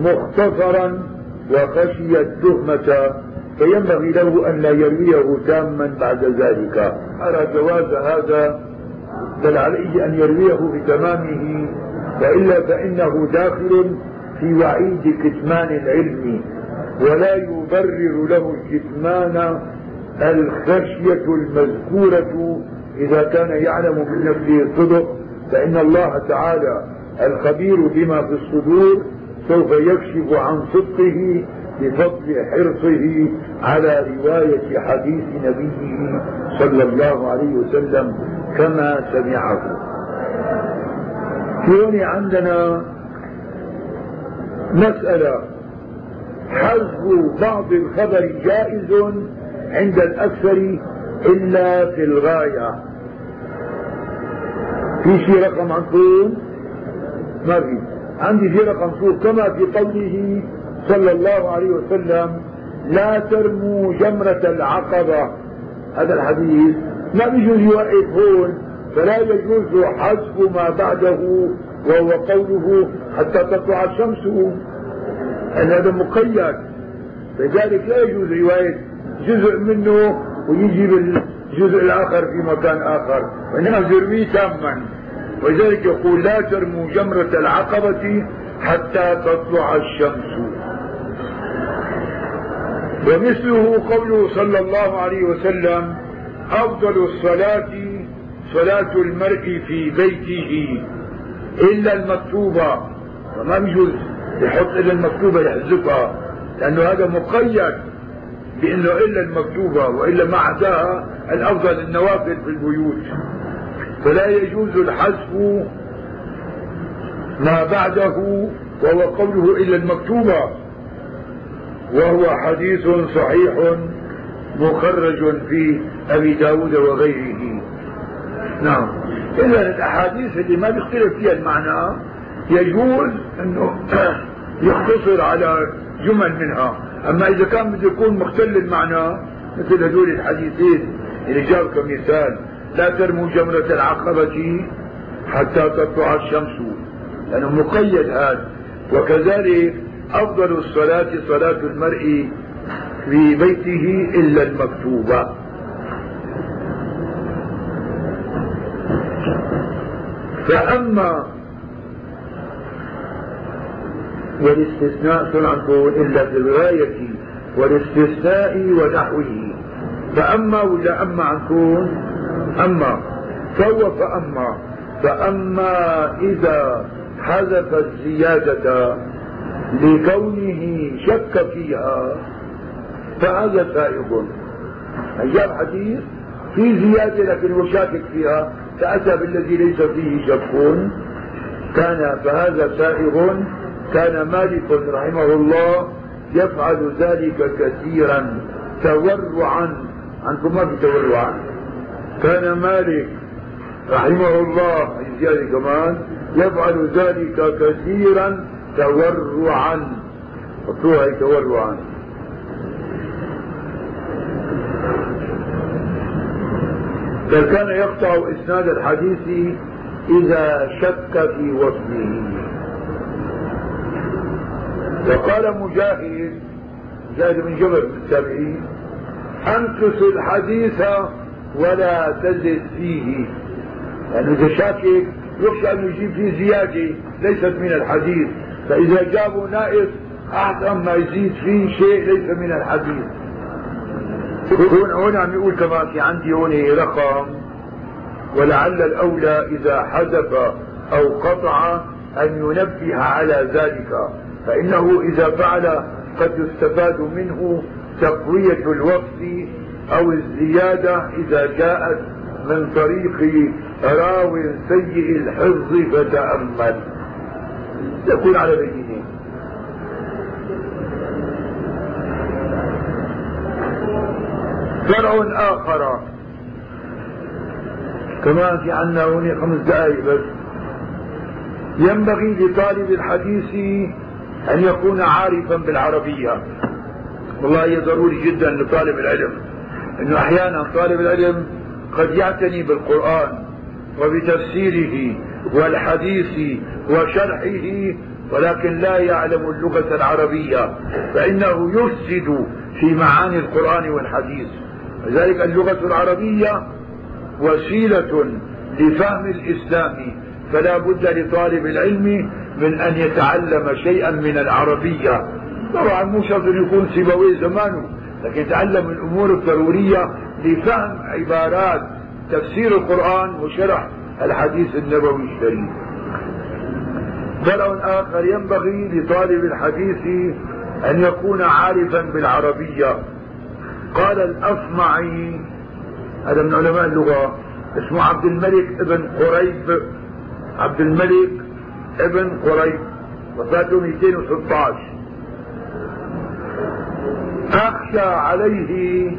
مختصرا وخشي التهمة فينبغي له أن لا يرويه تاما بعد ذلك. أرى جواز هذا بل عليه أن يرويه بتمامه وإلا فإنه داخل في وعيد كتمان العلم ولا يبرر له الكتمان الخشية المذكورة. إذا كان يعلم من نفسه الصدق فإن الله تعالى الخبير بما في الصدور سوف يكشف عن صدقه بفضل حرصه على رواية حديث نبيه صلى الله عليه وسلم كما سمعه. هون عندنا مسألة. حذف بعض الخبر جائز عند الأكثر إلا في الغاية. في شيء رقم عندكم؟ ما في. عندي في رقم كما في قوله صلى الله عليه وسلم لا ترموا جمرة العقبة. هذا الحديث. ما بيجوز يوقف هون فلا يجوز حذف ما بعده وهو قوله حتى تطلع الشمس. أن هذا مقيد. لذلك لا يجوز رواية جزء منه ويجي بالجزء الآخر في مكان آخر. وإنما يرميه تاما. ولذلك يقول لا ترموا جمرة العقبة حتى تطلع الشمس. ومثله قوله صلى الله عليه وسلم أفضل الصلاة صلاة المرء في بيته إلا المكتوبة. فما بيجوز يحط إلا المكتوبة يحذفها لأنه هذا مقيد بأنه إلا المكتوبة وإلا ما عداها الأفضل النوافل في البيوت. فلا يجوز الحذف ما بعده وهو قوله إلا المكتوبة وهو حديث صحيح مخرج في أبي داود وغيره. نعم. إذا الأحاديث اللي ما بيختلف فيها المعنى يجوز أنه [CLEARS THROAT] يقتصر على جمل منها. أما إذا كان بده يكون مختل المعنى مثل هذول الحديثين اللي جاب كمثال لا ترموا جمرة العقبة حتى تطلع الشمس لأنه مقيد هذا. وكذلك أفضل الصلاة صلاة المرء في بيته إلا المكتوبة. فأما والاستثناء سنعقول إلا في الغاية والاستثناء ونحوه. فأما ولا أما عنكون أما فهو فأما فأما إذا حذف الزيادة لكونه شك فيها فهذا سائغ. جاء حديث في زيادة لكن هو شاكك فيها فأتى بالذي ليس فيه شك كان فهذا سائغ. كان مالك رحمه الله يفعل ذلك كثيرا تورعا. عنكم ما في تورعا؟ كان مالك رحمه الله زيادة كمان يفعل ذلك كثيرا تورعا. حطوها تورعا. بل كان يقطع إسناد الحديث إذا شك في وصفه. وقال مجاهد مجاهد من جبل التابعين انكس الحديث ولا تزد فيه. لأنه إذا شاكك يخشى أن يجيب فيه زيادة ليست من الحديث. فإذا جابوا نائس احسن ما يزيد فيه شيء ليس من الحديث. هون هون عم يقول كمان في عندي هون رقم. ولعل الأولى إذا حذف أو قطع أن ينبه على ذلك. فإنه إذا فعل قد يستفاد منه تقوية الوقت أو الزيادة إذا جاءت من طريق راو سيء الحفظ فتأمل. يكون على بينه فرع آخر. كمان في عنا هنا خمس دقائق بس. ينبغي لطالب الحديث أن يكون عارفا بالعربية. والله هي ضروري جدا لطالب العلم. أنه أحيانا طالب العلم قد يعتني بالقرآن وبتفسيره والحديث وشرحه ولكن لا يعلم اللغة العربية فإنه يفسد في معاني القرآن والحديث. لذلك اللغة العربية وسيلة لفهم الإسلام فلا بد لطالب العلم من أن يتعلم شيئا من العربية. طبعا مو شرط يكون سيبويه زمانه. لكن يتعلم الأمور الضرورية لفهم عبارات تفسير القرآن وشرح الحديث النبوي الشريف. فرع آخر ينبغي لطالب الحديث أن يكون عارفا بالعربية. قال الأصمعي هذا من علماء اللغة اسمه عبد الملك ابن قريب. عبد الملك ابن قريب وفاته 216 أخشى عليه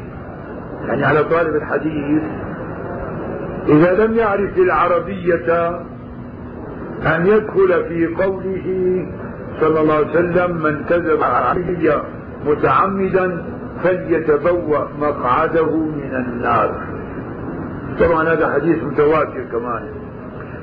يعني على طالب الحديث إذا لم يعرف العربية أن يدخل في قوله صلى الله عليه وسلم من كذب علي متعمدا فليتبوأ مقعده من النار. طبعا هذا حديث متواتر كمان.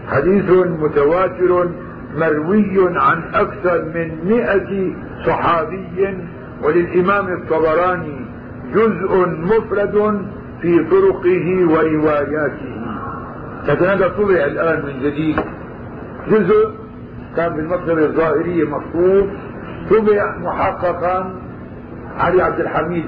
حديث متواتر مروي عن أكثر من مئة صحابي وللإمام الطبراني جزء مفرد في طرقه ورواياته. لكن هذا طبع الآن من جديد. جزء كان بالمكتبة الظاهرية مكتوب. طبع محققا علي عبد الحميد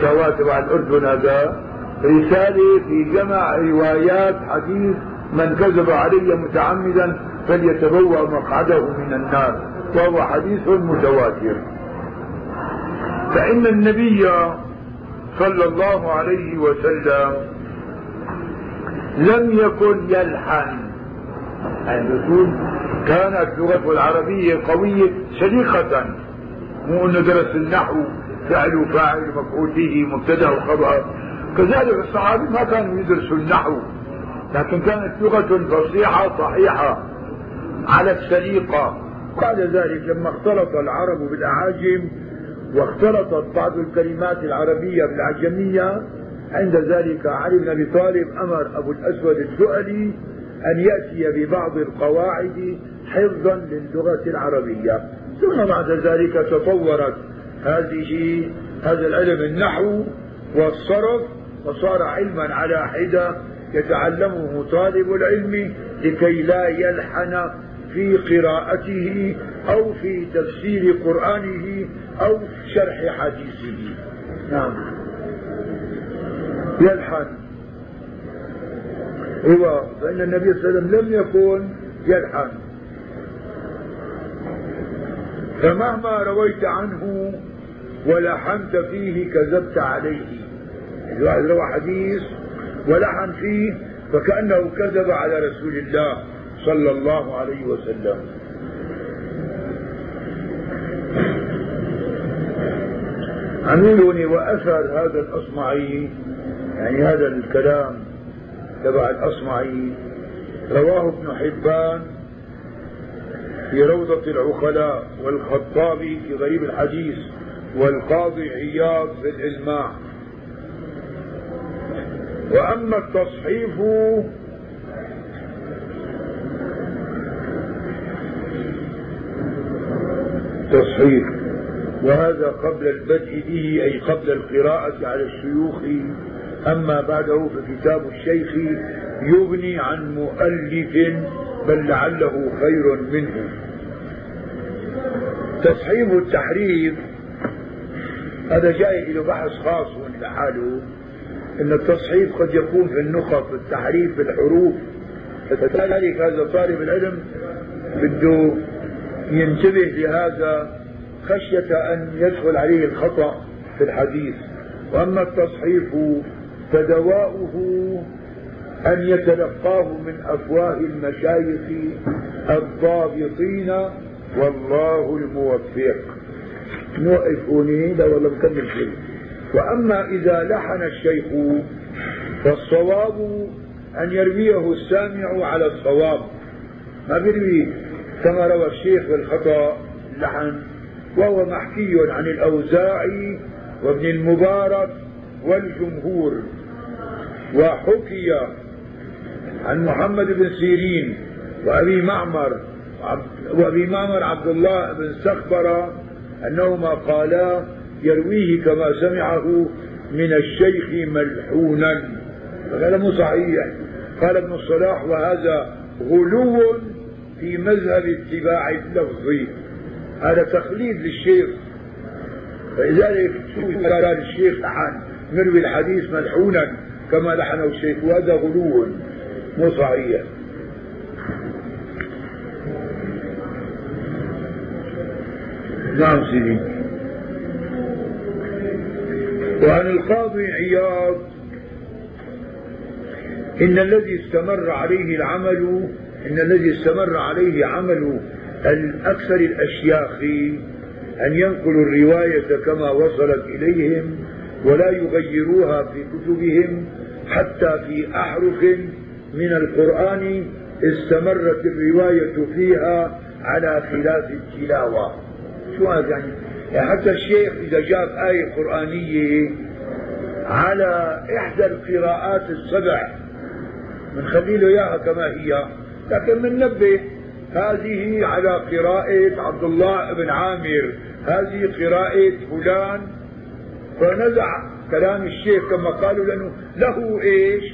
سواء تبع الأردن هذا رسالة في جمع روايات حديث من كذب علي متعمدا فليتبوأ مقعده من النار وهو حديث متواتر. فإن النبي صلى الله عليه وسلم لم يكن يلحن. الرسول كانت لغته العربية قوية شديقة مو إنه درس النحو فعل وفاعل مفعول به مبتدأ وخبر كذلك الصحابة ما كانوا يدرسوا النحو لكن كانت لغة فصيحة صحيحة على السليقة بعد ذلك لما اختلط العرب بالأعاجم واختلطت بعض الكلمات العربية بالعجمية. عند ذلك علي بن أبي طالب أمر أبو الأسود الدؤلي أن يأتي ببعض القواعد حفظا للغة العربية. ثم بعد ذلك تطورت هذه هذا العلم النحو والصرف وصار علما على حدة يتعلمه طالب العلم لكي لا يلحن في قراءته أو في تفسير قرآنه أو في شرح حديثه. نعم. يلحن هو فإن النبي صلى الله عليه وسلم لم يكن يلحن فمهما رويت عنه ولحنت فيه كذبت عليه. الواحد روى حديث ولحن فيه فكأنه كذب على رسول الله صلى الله عليه وسلم. عميلني وأثر هذا الأصمعي يعني هذا الكلام تبع الأصمعي. رواه ابن حبان في روضة العقلاء والخطابي في غريب الحديث والقاضي عياض في الإلماع. وأما التصحيف تصحيف وهذا قبل البدء به أي قبل القراءة على الشيوخ. أما بعده فكتاب الشيخ يغني عن مؤلف بل لعله خير منه. تصحيف التحريف هذا جاي له بحث خاص لحاله إن التصحيف قد يكون في النقط التحريف في الحروف. فلذلك هذا طالب العلم بده ينتبه لهذا خشية أن يدخل عليه الخطأ في الحديث. وأما التصحيف فدواؤه أن يتلقاه من أفواه المشايخ الضابطين والله الموفق. نوقف هنا ولا نكمل شيء. وأما إذا لحن الشيخ فالصواب أن يرويه السامع على الصواب. ما بيروي كما روى الشيخ بالخطأ اللحن وهو محكي عن الأوزاعي وابن المبارك والجمهور وحكي عن محمد بن سيرين وأبي معمر وأبي معمر عبد الله بن سخبر أنهما قالا يرويه كما سمعه من الشيخ ملحونا فهذا مو صحيح. قال ابن الصلاح وهذا غلو في مذهب اتباع اللفظ هذا تقليد للشيخ. فلذلك قال [LAUGHS] الشيخ لحن. نروي الحديث ملحونا كما لحنه الشيخ. وهذا غلو مو صحيح. نعم سيدي. وعن القاضي عياض. إن الذي استمر عليه العمل إن الذي استمر عليه عمل الأكثر الأشياخ أن ينقلوا الرواية كما وصلت إليهم ولا يغيروها في كتبهم حتى في أحرف من القرآن استمرت الرواية فيها على خلاف التلاوة شو هذا يعني؟ يعني حتى الشيخ إذا جاب آية قرآنية على إحدى القراءات السبع بنخلي له إياها كما هي لكن بننبه هذه على قراءة عبد الله بن عامر هذه قراءة فلان فنزع كلام الشيخ كما قالوا لأنه له إيش؟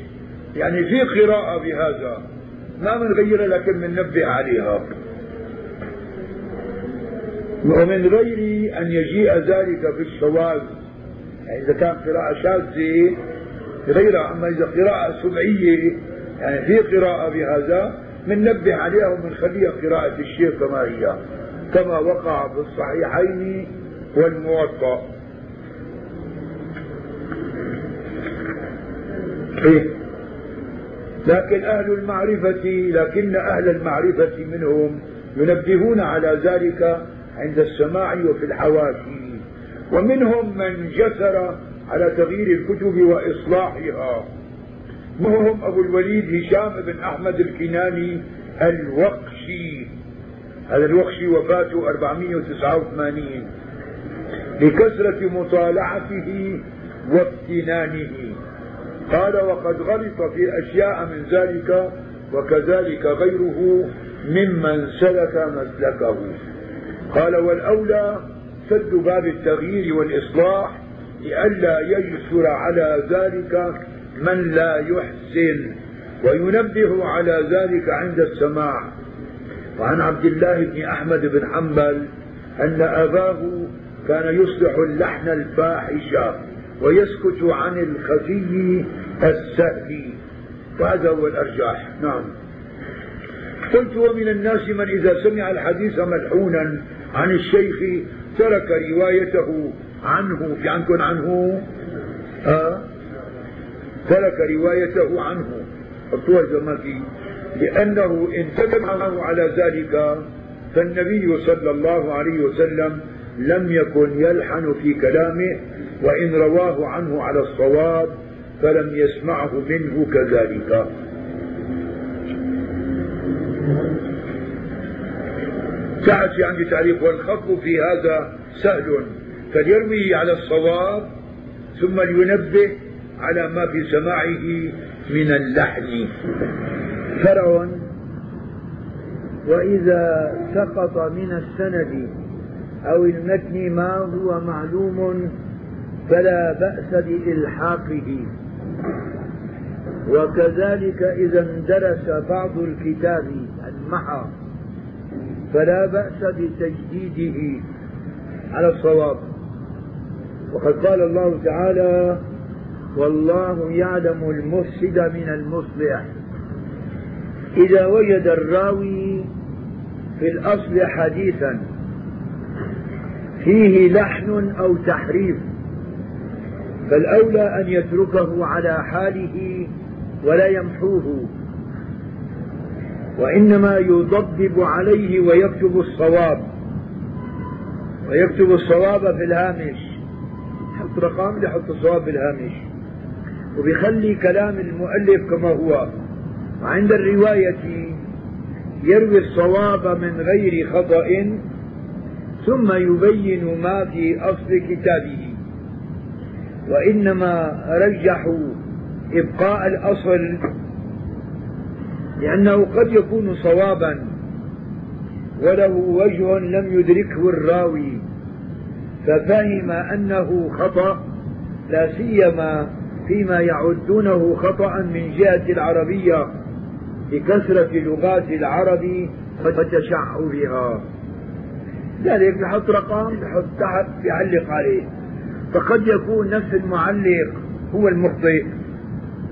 يعني في قراءة بهذا. ما بنغيرها لكن بننبه عليها. ومن غير أن يجيء ذلك في الشواذ يعني إذا كان قراءة شاذة غيرها أما إذا قراءة سمعية يعني في قراءة بهذا بننبه عليها وبنخليها قراءة الشيخ كما هي كما وقع في الصحيحين والموطأ. إيه؟ لكن أهل المعرفة لكن أهل المعرفة منهم ينبهون على ذلك عند السماع وفي الحواشي. ومنهم من جسر على تغيير الكتب وإصلاحها. وهم أبو الوليد هشام بن أحمد الكناني الوقشي. هذا الوقشي وفاته 489 لكثرة مطالعته وافتنانه قال وقد غلط في أشياء من ذلك وكذلك غيره ممن سلك مسلكه. قال والأولى سد باب التغيير والإصلاح لئلا يجسر على ذلك من لا يحسن وينبه على ذلك عند السماع. وعن عبد الله بن أحمد بن حنبل أن أباه كان يصلح اللحن الفاحش ويسكت عن الخفي السهل وهذا هو الأرجاح نعم. قلت ومن الناس من إذا سمع الحديث ملحونا عن الشيخ ترك روايته عنه. في عنكم عنه؟ آه. ترك روايته عنه. حطوها زمكي لأنه إن تبعه على ذلك فالنبي صلى الله عليه وسلم لم يكن يلحن في كلامه وإن رواه عنه على الصواب فلم يسمعه منه كذلك. سعد في عندي تعليق والخط في هذا سهل. فليروي على الصواب ثم لينبه على ما في سماعه من اللحن. فرع وإذا سقط من السند أو المتن ما هو معلوم فلا بأس بإلحاقه. وكذلك إذا اندرس بعض الكتاب المحى فلا بأس بتجديده على الصواب. وقد قال الله تعالى والله يعلم المفسد من المصلح. إذا وجد الراوي في الأصل حديثا فيه لحن أو تحريف فالأولى أن يتركه على حاله ولا يمحوه وإنما يضبب عليه ويكتب الصواب. ويكتب الصواب في الهامش. يحط رقم يحط الصواب في الهامش. وبيخلي كلام المؤلف كما هو. وعند الرواية يروي الصواب من غير خطأ ثم يبين ما في أصل كتابه. وإنما رجحوا إبقاء الأصل لأنه قد يكون صوابا وله وجه لم يدركه الراوي ففهم أنه خطأ لا سيما فيما يعدونه خطأ من جهة العربية بكثرة لغات العرب وتشعبها ذلك بحط رقم بحط تحت بيعلق عليه. فقد يكون نفس المعلق هو المخطئ.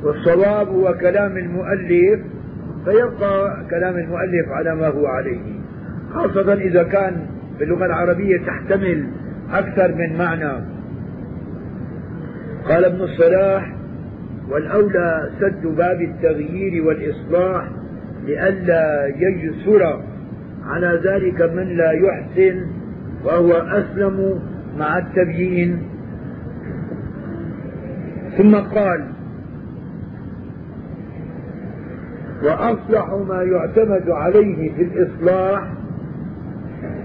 والصواب هو كلام المؤلف فيبقى كلام المؤلف على ما هو عليه. خاصة إذا كان باللغة العربية تحتمل أكثر من معنى. قال ابن الصلاح والأولى سد باب التغيير والإصلاح لئلا يجسر على ذلك من لا يحسن وهو أسلم مع التبيين. ثم قال وأصلح ما يعتمد عليه في الإصلاح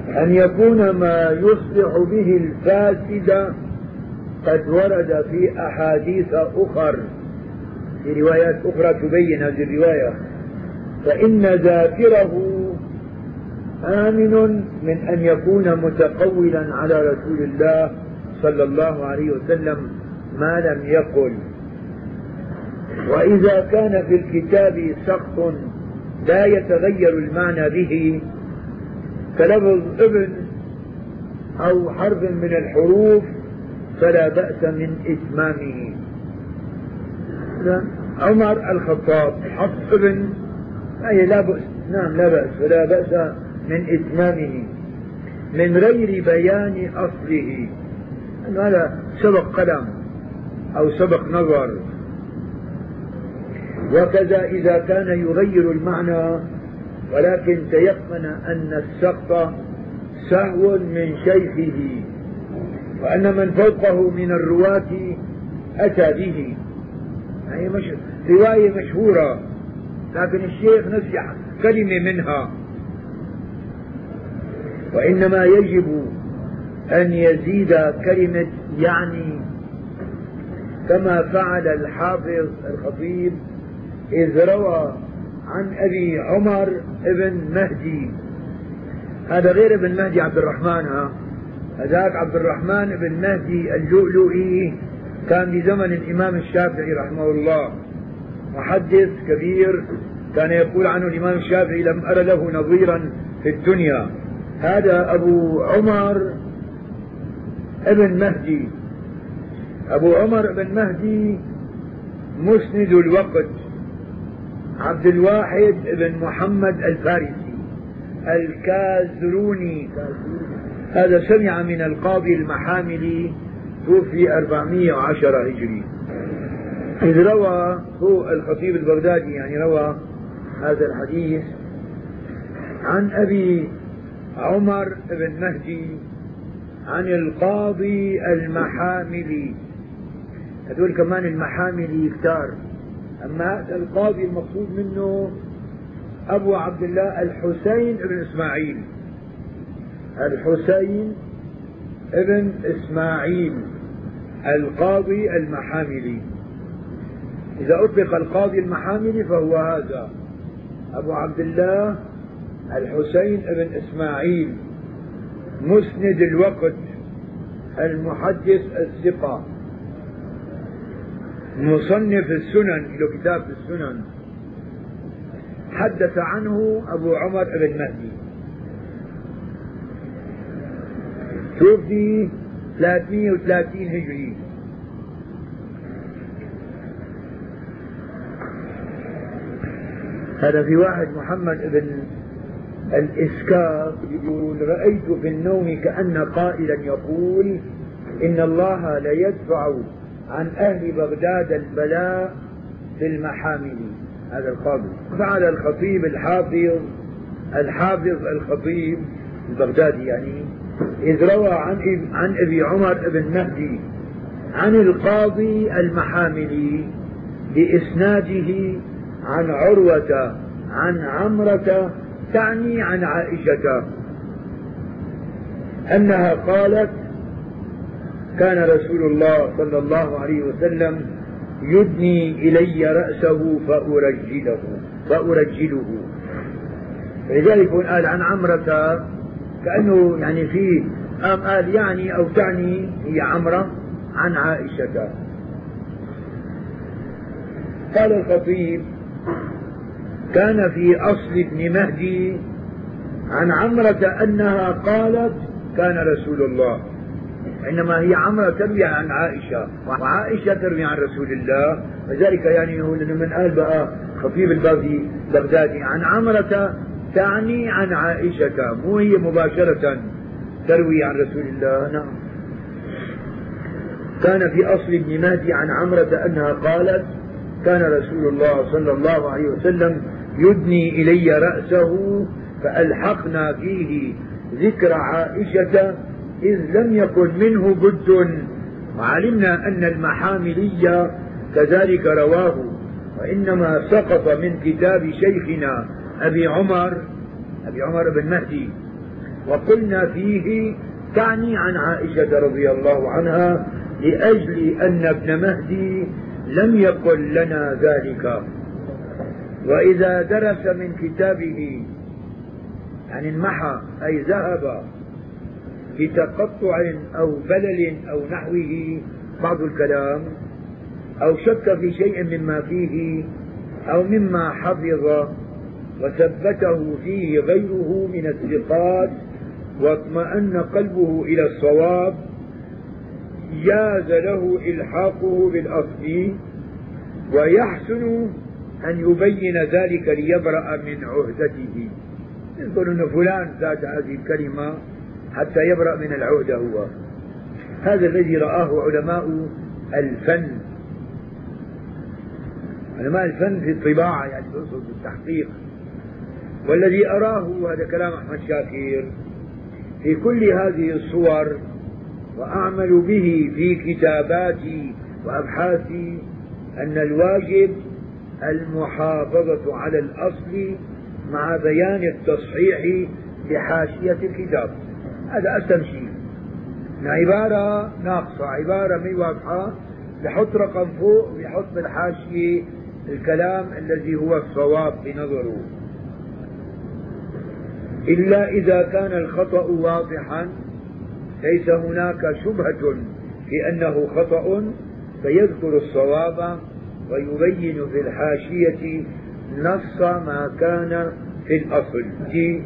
أن يكون ما يصلح به الفاسد قد ورد في أحاديث أخر في روايات أخرى تبين هذه الرواية. فإن ذاكره آمن من أن يكون متقولا على رسول الله صلى الله عليه وسلم ما لم يقل. وإذا كان في الكتاب سقط لا يتغير المعنى به كلفظ ابن أو حرف من الحروف فلا بأس من إتمامه. عمر الخطاب حط ابن أي لا بأس نعم لا بأس ولا بأس من إتمامه من غير بيان أصله. هذا سبق قلم أو سبق نظر. وكذا إذا كان يغير المعنى ولكن تيقن أن السقط سهو من شيخه. وأن من فوقه من الرواة أتى به. يعني مش رواية مشهورة لكن الشيخ نسي كلمة منها. وإنما يجب أن يزيد كلمة يعني كما فعل الحافظ الخطيب إذ روى عن أبي عمر ابن مهدي. هذا غير ابن مهدي عبد الرحمن ها؟ هذاك عبد الرحمن بن مهدي اللؤلؤي كان بزمن الإمام الشافعي رحمه الله. محدث كبير كان يقول عنه الإمام الشافعي لم أر له نظيرا في الدنيا. هذا أبو عمر ابن مهدي. أبو عمر بن مهدي مسند الوقت. عبد الواحد بن محمد الفارسي. الكازروني. هذا سمع من القاضي المحاملي توفي 410 هجري. إذ روى هو الخطيب البغدادي يعني روى هذا الحديث عن أبي عمر بن مهدي عن القاضي المحاملي هذول كمان المحاملي كتار. أما هذا القاضي المقصود منه أبو عبد الله الحسين بن إسماعيل. الحسين ابن إسماعيل القاضي المحاملي. إذا أطلق القاضي المحاملي فهو هذا. أبو عبد الله الحسين بن إسماعيل مسند الوقت المحدث الثقة. مصنف السنن له كتاب السنن. حدث عنه أبو عمر بن مهدي. توفي 330 هجري هذا في واحد محمد بن الإسكاف يقول رأيت في النوم كأن قائلا يقول إن الله ليدفع عن أهل بغداد البلاء في المحامل. هذا القاضي. فعل الخطيب الحافظ الحافظ الخطيب البغدادي يعني. إذ روى عن عن أبي عمر بن مهدي عن القاضي المحاملي بإسناده عن عروة عن عمرة تعني عن عائشة أنها قالت كان رسول الله صلى الله عليه وسلم يدني إلي رأسه فأرجله فأرجله. لذلك قال عن عمرة كأنه يعني في قام قال يعني أو تعني هي عمرة عن عائشة. قال الخطيب كان في أصل ابن مهدي عن عمرة أنها قالت كان رسول الله. إنما هي عمرة تروي عن عائشة وعائشة تروي عن رسول الله. وذلك يعني هو من قال بقى خطيب البغدادي بغدادي عن عمرة تعني عن عائشة. مو هي مباشرة تروي عن رسول الله؟ نعم. كان في أصل ابن مهدي عن عمرة أنها قالت كان رسول الله صلى الله عليه وسلم يدني إلي رأسه فألحقنا فيه ذكر عائشة إذ لم يكن منه بد. وعلمنا أن المحاملي كذلك رواه وإنما سقط من كتاب شيخنا أبي عمر أبي عمر بن مهدي. وقلنا فيه تعني عن عائشة رضي الله عنها لأجل أن ابن مهدي لم يقل لنا ذلك. وإذا درس من كتابه يعني انمحى أي ذهب بتقطع أو بلل أو نحوه بعض الكلام أو شك في شيء مما فيه أو مما حفظ وثبته فيه غيره من الثقات واطمأن قلبه إلى الصواب جاز له إلحاقه بالأصل ويحسن أن يبين ذلك ليبرأ من عهدته. يقول أن فلان ذات هذه الكلمة حتى يبرأ من العهدة هو. هذا الذي رآه علماء الفن. علماء الفن في الطباعة يعني في التحقيق. والذي أراه هذا كلام أحمد شاكر في كل هذه الصور وأعمل به في كتاباتي وأبحاثي أن الواجب المحافظة على الأصل مع بيان التصحيح بحاشية الكتاب. هذا أسلم شيء. عبارة ناقصة عبارة مي واضحة. بحط رقم فوق ويحط بالحاشية الكلام الذي هو الصواب بنظره إلا إذا كان الخطأ واضحا ليس هناك شبهة في أنه خطأ فيذكر الصواب ويبين في الحاشية نص ما كان في الأصل.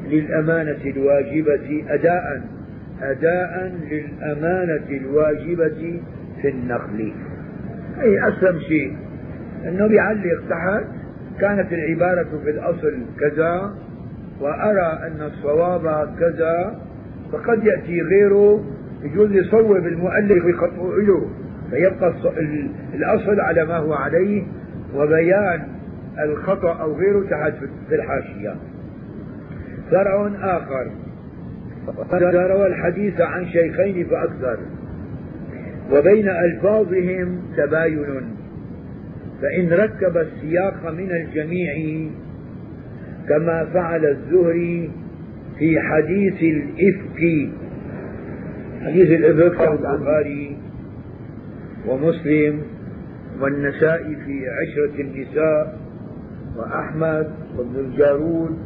للأمانة الواجبة أداء أداء للأمانة الواجبة في النقل. أي أسلم شيء. أنه بيعلق تحت كانت العبارة في الأصل كذا وأرى أن الصواب كذا فقد يأتي غيره يجوز يصوب المؤلف ويخطئ له فيبقى الأصل على ما هو عليه وبيان الخطأ أو غيره تحت في الحاشية. فرع آخر. وقد روى الحديث عن شيخين فأكثر. وبين ألفاظهم تباين. فإن ركب السياق من الجميع كما فعل الزهري في حديث الإفك. حديث الإفك البخاري ومسلم والنسائي في عشرة النساء وأحمد وابن الجارود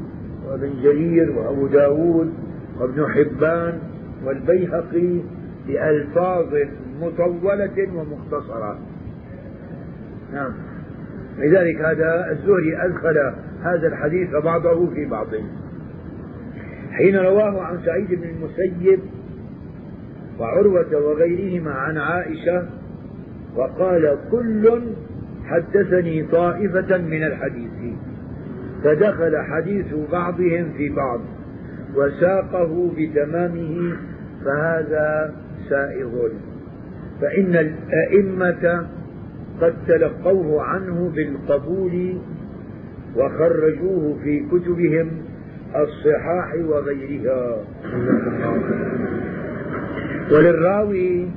وابن جرير وأبو داود وابن حبان والبيهقي بألفاظ مطولة ومختصرة. نعم. لذلك هذا الزهري أدخل هذا الحديث بعضه في بعض حين رواه عن سعيد بن المسيب وعروة وغيرهما عن عائشة وقال كل حدثني طائفة من الحديث. فدخل حديث بعضهم في بعض وساقه بتمامه فهذا سائغ. فإن الأئمة قد تلقوه عنه بالقبول وخرجوه في كتبهم الصحاح وغيرها. وللراوي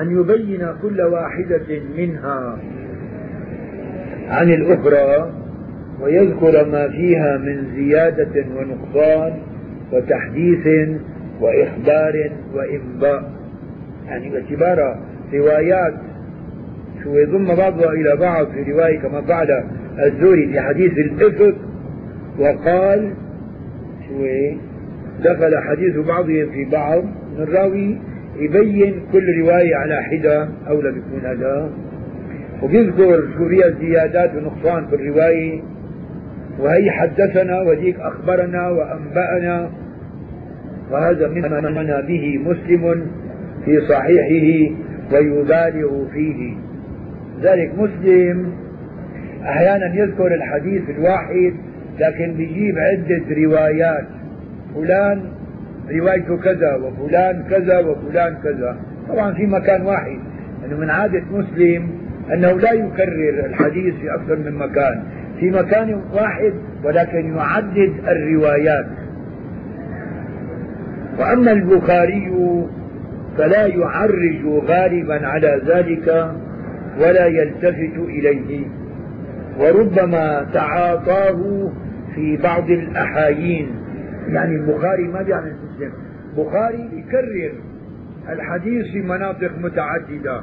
أن يبين كل واحدة منها عن الأخرى ويذكر ما فيها من زيادة ونقصان وتحديث وإخبار وإنباء. يعني باعتبار روايات شو يضم بعضها إلى بعض في رواية كما فعل الزوري في حديث الإفك وقال شو دخل حديث بعضهم في بعض الراوي يبين كل رواية على حدة أولى بيكون هذا. وبيذكر شو فيها زيادات ونقصان في الرواية. وهي حدثنا وذيك أخبرنا وأنبأنا. وهذا مما به مسلم في صحيحه ويبالغ فيه. ذلك مسلم أحيانا يذكر الحديث الواحد لكن بيجيب عدة روايات. فلان روايته كذا وفلان كذا وفلان كذا. طبعا في مكان واحد. إنه من عادة مسلم أنه لا يكرر الحديث في أكثر من مكان. في مكان واحد ولكن يعدد الروايات. وأما البخاري فلا يعرج غالبا على ذلك ولا يلتفت إليه. وربما تعاطاه في بعض الأحايين. يعني البخاري ما بيعمل مسلم بخاري يكرر الحديث في مناطق متعددة.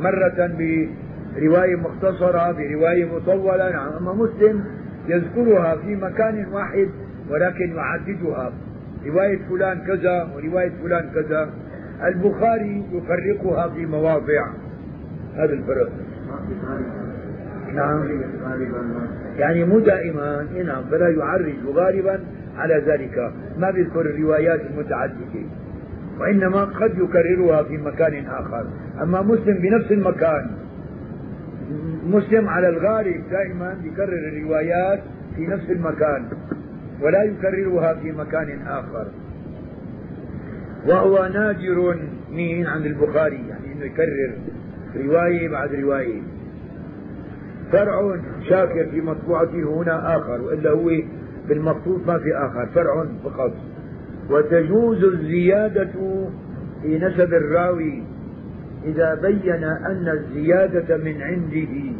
مرة برواية مختصرة برواية مطولة. نعم أما مسلم يذكرها في مكان واحد ولكن يعددها. رواية فلان كذا ورواية فلان كذا. البخاري يفرقها في مواضع. هذا الفرق. نعم. يعني مو دائما نعم فلا يعرج غالبا على ذلك. ما بيذكر الروايات المتعددة. وإنما قد يكررها في مكان آخر. أما مسلم بنفس المكان. مسلم على الغالب دائما يكرر الروايات في نفس المكان. ولا يكررها في مكان آخر. وهو نادر مين؟ عند البخاري. يعني إنه يكرر رواية بعد رواية. فرع شاكر في مطبوعته هنا آخر وإلا هو بالمخطوط ما في آخر فرع فقط. وتجوز الزيادة في نسب الراوي إذا بين أن الزيادة من عنده.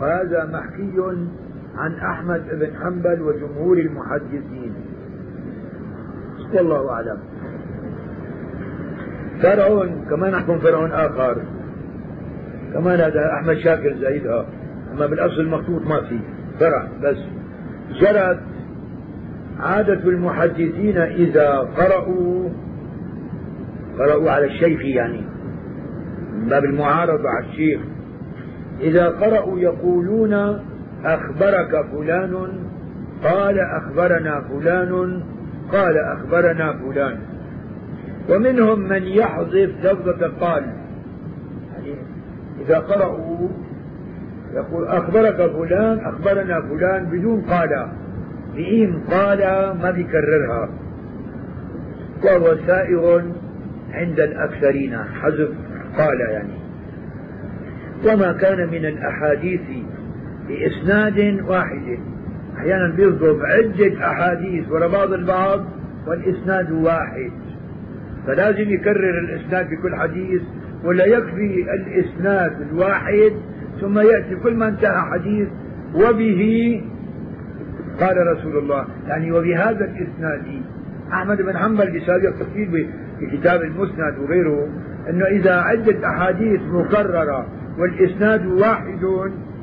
وهذا محكي عن أحمد بن حنبل وجمهور المحدثين. والله أعلم. فرع كمان نحكم فرع آخر. كمان هذا أحمد شاكر زايدها. أما بالأصل المخطوط ما في. فرع بس. جرت عادة المحدثين إذا قرأوا قرأوا على الشيخ يعني من باب المعارضة على الشيخ. إذا قرأوا يقولون أخبرك فلان قال أخبرنا فلان قال أخبرنا فلان. ومنهم من يحذف لفظة قال. يعني إذا قرأوا يقول أخبرك فلان أخبرنا فلان بدون قال بإيم قال ما بيكررها. وهو سائغ عند الأكثرين حذف قال يعني. وما كان من الأحاديث بإسناد واحد. أحيانا بيصدف عدة أحاديث ورا بعض البعض والإسناد واحد. فلازم يكرر الإسناد في كل حديث ولا يكفي الإسناد الواحد ثم يأتي كل ما انتهى حديث وبه قال رسول الله. يعني وبهذا الإسناد أحمد بن حنبل بسابق تفصيل في كتاب المسند وغيره أنه إذا عدة أحاديث مكررة والإسناد واحد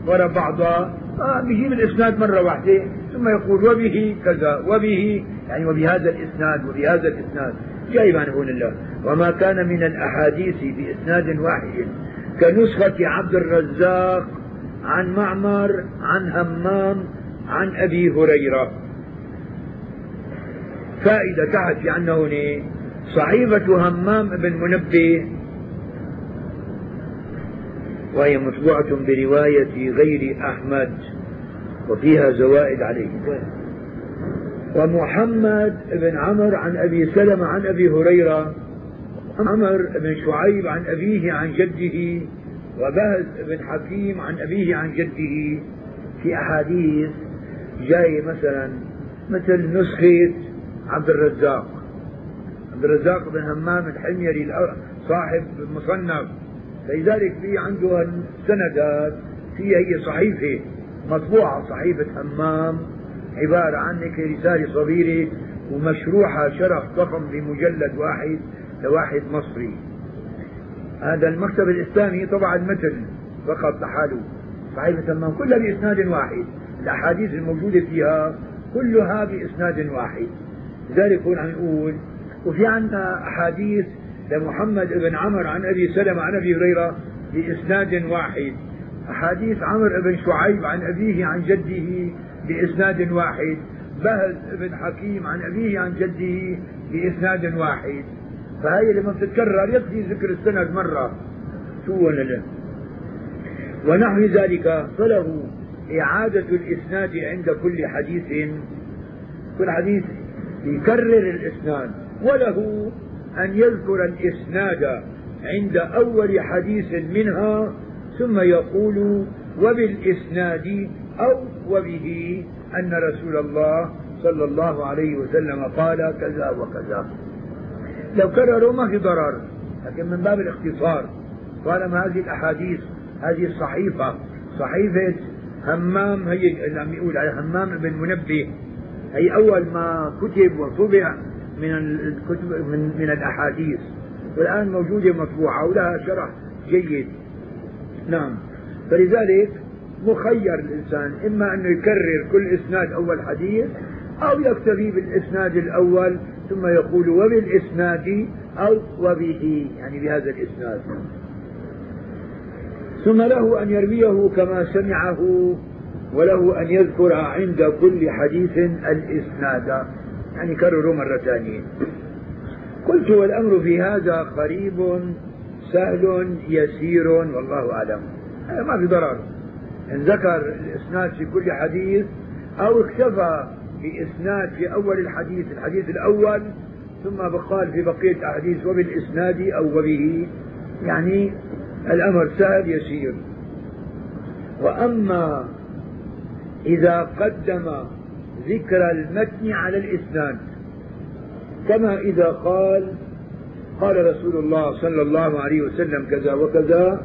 وراء بعضها آه بيجيب الإسناد مرة واحدة ثم يقول وبه كذا وبه يعني وبهذا الإسناد وبهذا الإسناد. جايبا هون الله. وما كان من الأحاديث بإسناد واحد. كنسخة عبد الرزاق عن معمر عن همام عن أبي هريرة. فائدة تحت في عنا هنا صحيفة همام بن منبه وهي مطبوعة برواية غير أحمد وفيها زوائد عليه. ومحمد بن عمر عن أبي سلمة عن أبي هريرة عمر بن شعيب عن أبيه عن جده وبهز بن حكيم عن أبيه عن جده في أحاديث جاي مثلا مثل نسخة عبد الرزاق. عبد الرزاق بن همام الحميري صاحب المصنف. لذلك في عنده السندات فيها هي صحيفة مطبوعة صحيفة همام عبارة عن رسالة صغيرة ومشروحة شرح ضخم بمجلد واحد لواحد مصري. هذا المكتب الإسلامي طبع المتن فقط لحاله. صحيفة همام كلها بإسناد واحد. الأحاديث الموجودة فيها كلها بإسناد واحد. لذلك هون عم نقول وفي عندنا أحاديث لمحمد بن عمر عن أبي سلمة عن أبي هريرة بإسناد واحد. أحاديث عمر بن شعيب عن أبيه عن جده بإسناد واحد. بهز بن حكيم عن أبيه عن جده بإسناد واحد. فهي لما تتكرر يكفي ذكر السند مرة. شو ولا ونحو ذلك فله إعادة الإسناد عند كل حديث. كل حديث يكرر الإسناد. وله أن يذكر الإسناد عند أول حديث منها ثم يقول وبالإسناد أو وبه أن رسول الله صلى الله عليه وسلم قال كذا وكذا. لو كرروا ما في ضرر لكن من باب الاختصار. طالما هذه الأحاديث؟ هذه الصحيفة صحيفة همام هي اللي عم يقول على همام بن منبه. هي أول ما كتب وطبع من الكتب من, من الأحاديث. والآن موجودة مطبوعة ولها شرح جيد. نعم. فلذلك مخير الإنسان إما أنه يكرر كل إسناد أول حديث أو يكتفي بالإسناد الأول ثم يقول وبالإسناد أو وبه يعني بهذا الإسناد. ثم له أن يرويه كما سمعه وله أن يذكر عند كل حديث الإسناد. يعني كرروا مرة ثانية. قلت والأمر في هذا قريب سهل يسير والله أعلم. ما في ضرر. إن ذكر الإسناد في كل حديث أو اكتفى بإسناد في أول الحديث الحديث الأول ثم قال في بقية الأحاديث وبالإسناد أو وبه يعني الأمر سهل يسير. وأما إذا قدم ذكر المتن على الإسناد كما إذا قال قال رسول الله صلى الله عليه وسلم كذا وكذا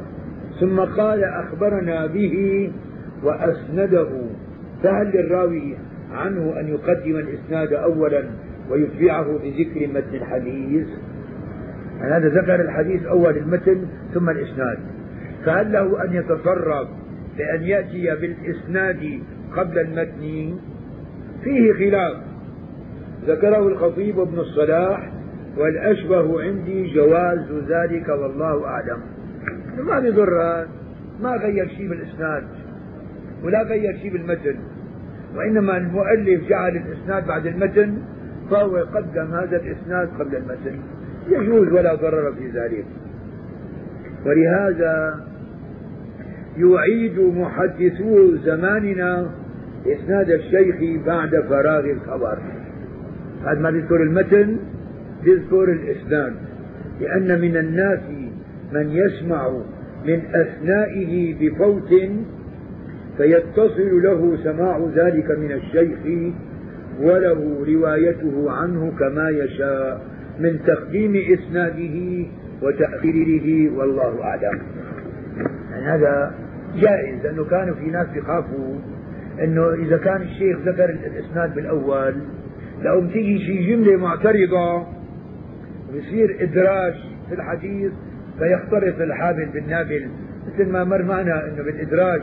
ثم قال أخبرنا به وأسنده فهل للراوي عنه أن يقدم الإسناد أولا ويتبعه بذكر متن الحديث. يعني هذا ذكر الحديث أول المتن ثم الإسناد. فهل له أن يتصرف بأن يأتي بالإسناد قبل المتن؟ فيه خلاف. ذكره الخطيب بن الصلاح والأشبه عندي جواز ذلك والله أعلم. ما بضر ما غير شيء بالإسناد ولا غير شيء بالمتن. وإنما المؤلف جعل الإسناد بعد المتن فهو قدم هذا الإسناد قبل المتن. يجوز ولا ضرر في ذلك. ولهذا يعيد محدثو زماننا إسناد الشيخ بعد فراغ الخبر. بعد ما يذكر المتن يذكر الإسناد. لأن من الناس من يسمع من أثنائه بفوت فيتصل له سماع ذلك من الشيخ وله روايته عنه كما يشاء من تقديم إسناده وتأخيره والله أعلم. يعني هذا جائز لأنه كانوا في ناس يخافوا أنه إذا كان الشيخ ذكر الإسناد بالأول لو تيجي شي جملة معترضة ويصير إدراج في الحديث فيختلط الحابل بالنابل مثل ما مر معنا أنه بالإدراج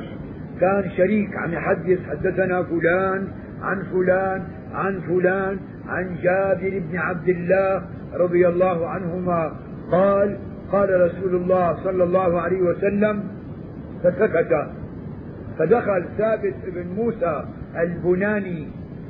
كان شريك عم يحدث حدثنا فلان عن فلان عن فلان عن جابر بن عبد الله رضي الله عنهما. قال قال رسول الله صلى الله عليه وسلم فسكت. فدخل ثابت بن موسى البناني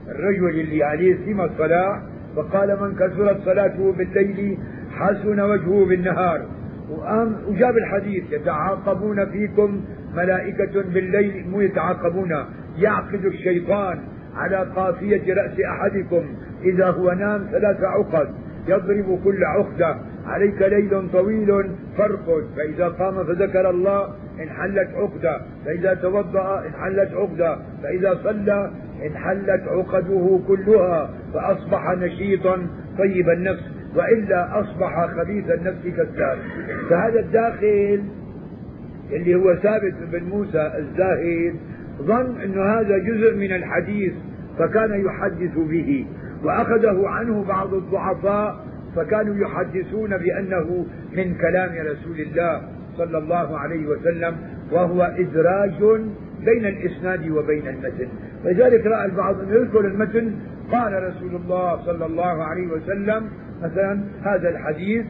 الرجل اللي عليه سمة الصلاة فقال من كثرت صلاته بالليل حسن وجهه بالنهار. وقام وجاب الحديث يتعاقبون فيكم ملائكة بالليل يتعاقبون يعقد الشيطان على قافية رأس أحدكم. إذا هو نام ثلاث عقد يضرب كل عقدة. عليك ليل طويل فرق فإذا قام فذكر الله انحلت عقدة. فإذا توضأ انحلت عقدة. فإذا صلى انحلت عقده كلها. فأصبح نشيطا طيب النفس وإلا أصبح خبيث النفس كالسار فهذا الداخل اللي هو ثابت بن موسى الزاهد ظن أن هذا جزء من الحديث فكان يحدث به وأخذه عنه بعض الضعفاء فكانوا يحدثون بأنه من كلام رسول الله صلى الله عليه وسلم وهو إدراج بين الإسناد وبين المتن. لذلك رأى البعض أن يذكر المتن قال رسول الله صلى الله عليه وسلم مثلا هذا الحديث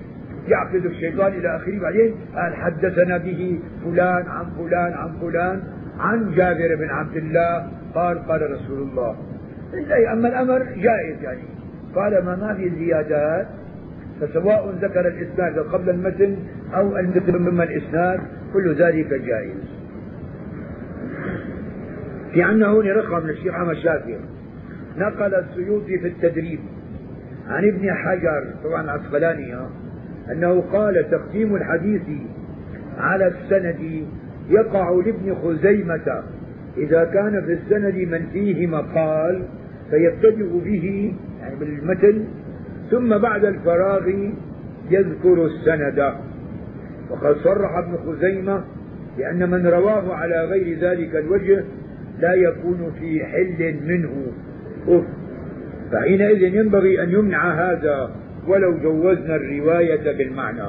يعقد الشيطان إلى آخره بعدين قال حدثنا به فلان عن فلان عن فلان عن جابر بن عبد الله قال قال رسول الله. أما الأمر جائز يعني. طالما ما في زيادات فسواء ذكر الإسناد قبل المتن أو المتن مما الإسناد كل ذلك جائز. في عندنا هون رقم للشيخ أحمد شاكر نقل السيوطي في التدريب عن ابن حجر طبعا عسقلاني أنه قال تقديم الحديث على السند يقع لابن خزيمة. إذا كان في السند من فيه مقال فيبتدئ به يعني بالمتن ثم بعد الفراغ يذكر السند. وقد صرح ابن خزيمة بأن من رواه على غير ذلك الوجه لا يكون في حل منه. أف فحينئذ ينبغي أن يمنع هذا. ولو جوزنا الرواية بالمعنى.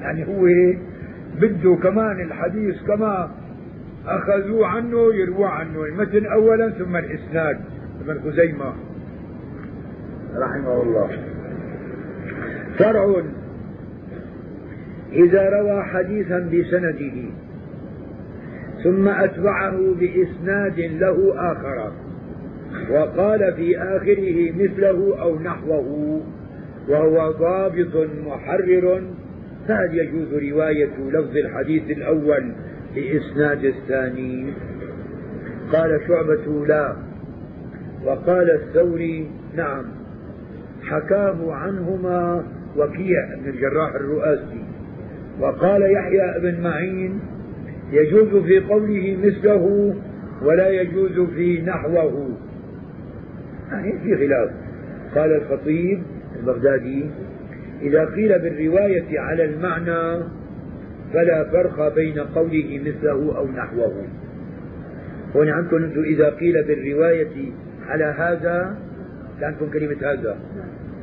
يعني هو بده كمان الحديث كما أخذوا عنه يروى عنه. المتن أولا ثم الإسناد. ابن خزيمة رحمه الله. فرع. إذا روى حديثا بسنده ثم أتبعه بإسناد له آخر وقال في آخره مثله أو نحوه. وهو ضابط محرر. فهل يجوز رواية لفظ الحديث الأول بإسناد الثاني؟ قال شعبة لا. وقال الثوري نعم. حكاه عنهما وكيع بن الجراح الرؤاسي. وقال يحيى بن معين يجوز في قوله مثله ولا يجوز في نحوه. يعني في خلاف. قال الخطيب البغدادي إذا قيل بالرواية على المعنى فلا فرق بين قوله مثله أو نحوه. هون عندكم أنتم إذا قيل بالرواية على هذا عندكم كلمة هذا.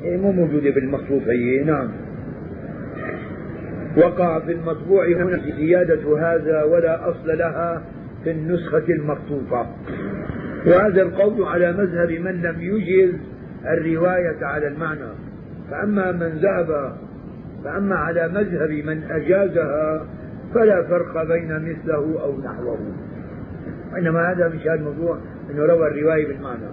إيه مو موجودة بالمخطوط هي نعم. وقع في المطبوع هنا زيادة هذا ولا أصل لها في النسخة المخطوطة وهذا القول على مذهب من لم يجز الرواية على المعنى. فأما من ذهب فأما على مذهب من أجازها فلا فرق بين مثله أو نحوه. إنما هذا مش هذا الموضوع أنه روى الرواية بالمعنى.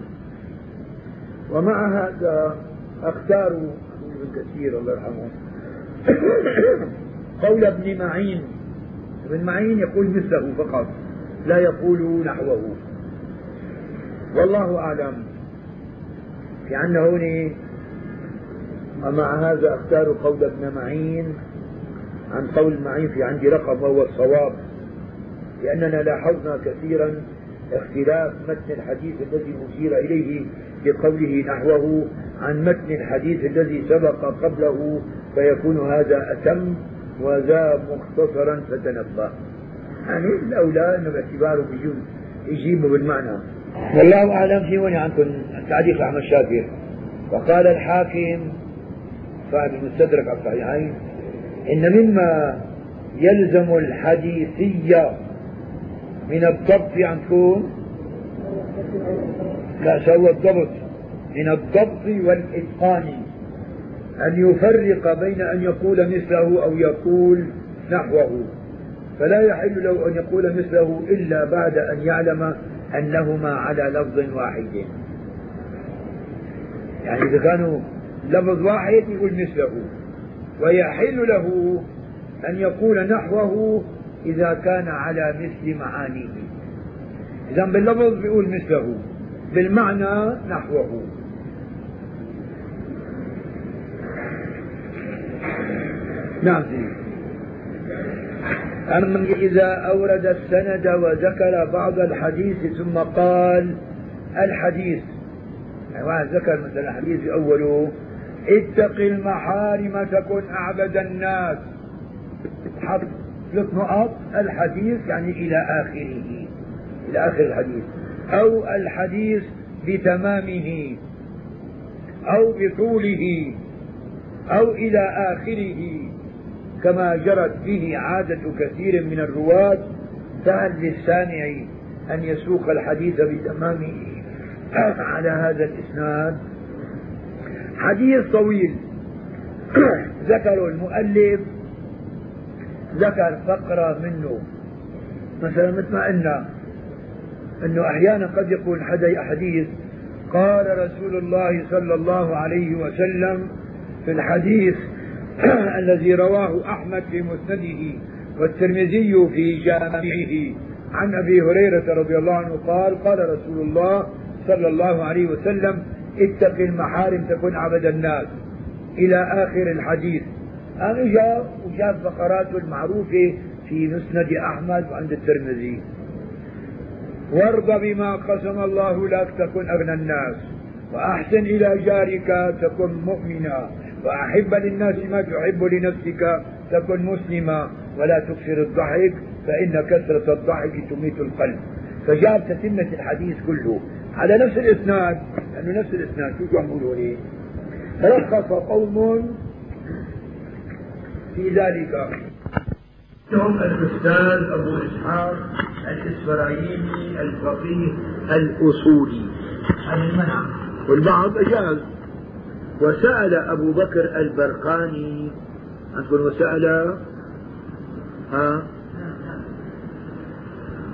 ومع هذا أختار ابن كثير الله يرحمه [COUGHS] قول ابن معين. ابن معين يقول مثله فقط لا يقول نحوه. والله أعلم. في عندنا هون ومع هذا أختار قول ابن معين عن قول معين في عندي رقم وهو الصواب. لأننا لاحظنا كثيرا اختلاف متن الحديث الذي أشير إليه بقوله نحوه عن متن الحديث الذي سبق قبله فيكون هذا أتم وذا مختصرا فتنبه يعني الأولى أنه باعتباره بيجوز يجيبه بالمعنى. والله أعلم في وين عندكم تعليق أحمد شاكر وقال الحاكم صاحب المستدرك على الصحيحين إن مما يلزم الحديثية من الضبط عندكم لا سوى الضبط من الضبط والإتقان أن يفرق بين أن يقول مثله أو يقول نحوه. فلا يحل له أن يقول مثله إلا بعد أن يعلم أنهما على لفظ واحد. يعني إذا كانوا لفظ واحد يقول مثله ويحل له أن يقول نحوه إذا كان على مثل معانيه. إذا باللفظ بيقول مثله بالمعنى نحوه. نعم أما إذا أورد السند وذكر بعض الحديث ثم قال الحديث يعني ذكر مثلا الحديث أوله اتق المحارم تكن أعبد الناس. حط ثلاث نقط الحديث يعني إلى آخره إلى آخر الحديث. أو الحديث بتمامه أو بطوله أو إلى آخره. كما جرت به عادة كثير من الرواة فهل للسامع أن يسوق الحديث بتمامه. [CLEARS THROAT] على هذا الإسناد. حديث طويل. [CLEARS THROAT] ذكر المؤلف ذكر فقرة منه. مثلا مثل ما قلنا إنه أحيانا قد يكون حدا حديث قال رسول الله صلى الله عليه وسلم في الحديث [CLEARS THROAT] الذي رواه أحمد في مسنده والترمذي في جامعه. عن أبي هريرة رضي الله عنه قال قال رسول الله صلى الله عليه وسلم اتق المحارم تكن عبد الناس. إلى آخر الحديث. قام جاء وجاب فقراته المعروفه في مسند أحمد وعند الترمذي. وارض بما قسم الله لك تكن أغنى الناس. وأحسن إلى جارك تكن مؤمنا. وأحب للناس ما تحب لنفسك. تكن مسلما ولا تكثر الضحك فإن كثرة الضحك تميت القلب. فجاب تتمة الحديث كله. على نفس الإسناد لأنه نفس الإسناد شو عم بيقولوا إيه؟ تلخص قوم في ذلك. هم الأستاذ أبو إسحاق الإسرائيلي الفقيه الأصولي. عن المنع. والبعض أجاز. وسأل أبو بكر البرقاني عندكم وسأل؟ ها؟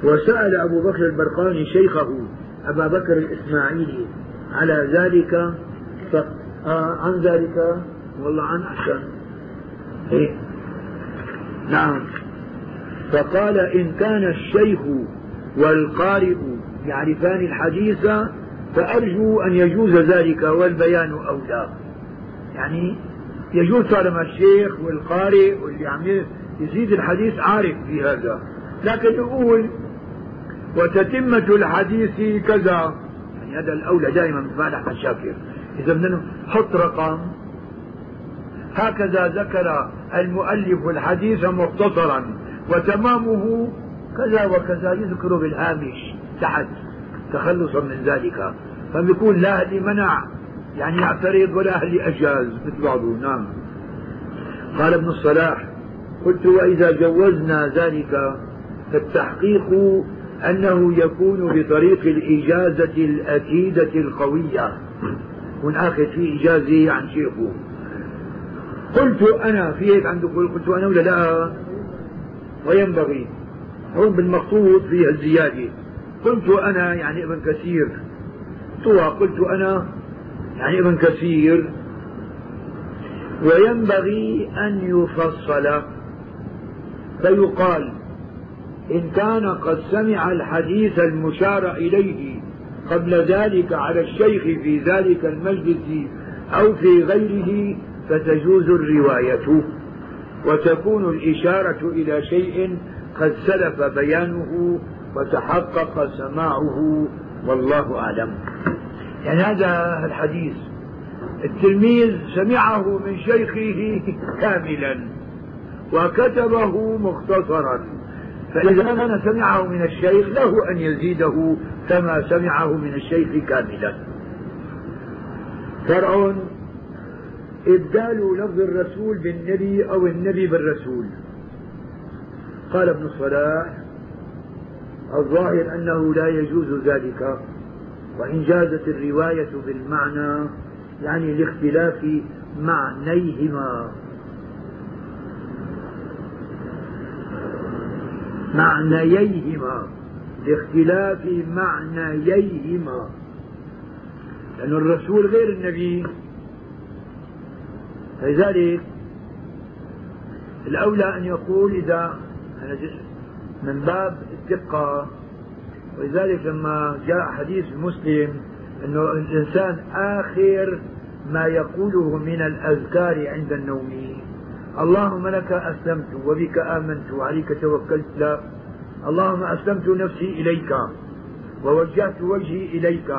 وسأل أبو بكر البرقاني شيخه أبا بكر الإسماعيلي على ذلك ف... آه عن ذلك؟ والله عن أحسن. إيه؟ نعم. فقال إن كان الشيخ والقارئ يعرفان الحديث فأرجو أن يجوز ذلك والبيان أولى. يعني يجوز طالما الشيخ والقارئ واللي عم يزيد الحديث عارف في هذا. لكن يقول وتتمة الحديث كذا. يعني هذا الأولى دائما مصالح الشاكر. إذا بدنا حط رقم. هكذا ذكر المؤلف الحديث مختصرا. وتمامه كذا وكذا يذكر بالهامش. تحت. تخلصا من ذلك. فبيكون لا اللي منع يعني يعترض ولا اللي أجاز مثل بعضه نعم. قال ابن الصلاح قلت وإذا جوزنا ذلك فالتحقيق أنه يكون بطريق الإجازة الأكيدة القوية. يكون آخذ في إجازة عن شيخه. قلت أنا في هيك عنده قلت أنا ولا لا؟ وينبغي. هون بالمخطوط فيها الزيادة. قلت أنا يعني ابن كثير. طوى قلت أنا يعني ابن كثير. وينبغي أن يفصل. فيقال إن كان قد سمع الحديث المشار إليه قبل ذلك على الشيخ في ذلك المجلس أو في غيره فتجوز الرواية. وتكون الإشارة إلى شيء قد سلف بيانه وتحقق سماعه والله أعلم. يعني هذا الحديث التلميذ سمعه من شيخه [LAUGHS] كاملا وكتبه مختصرا فإذا كان سمعه من الشيخ له أن يزيده كما سمعه من الشيخ كاملا. فرع إبدال لفظ الرسول بالنبي أو النبي بالرسول. قال ابن الصلاح الظاهر أنه لا يجوز ذلك وإن جازت الرواية بالمعنى يعني لاختلاف معنيهما. معنييهما لاختلاف معنييهما لأن الرسول غير النبي. فلذلك الأولى أن يقول إذا من باب الدقة. ولذلك لما جاء حديث مسلم أنه الإنسان آخر ما يقوله من الأذكار عند النوم. اللهم لك أسلمت وبك آمنت وعليك توكلت. لا. اللهم أسلمت نفسي إليك ووجهت وجهي إليك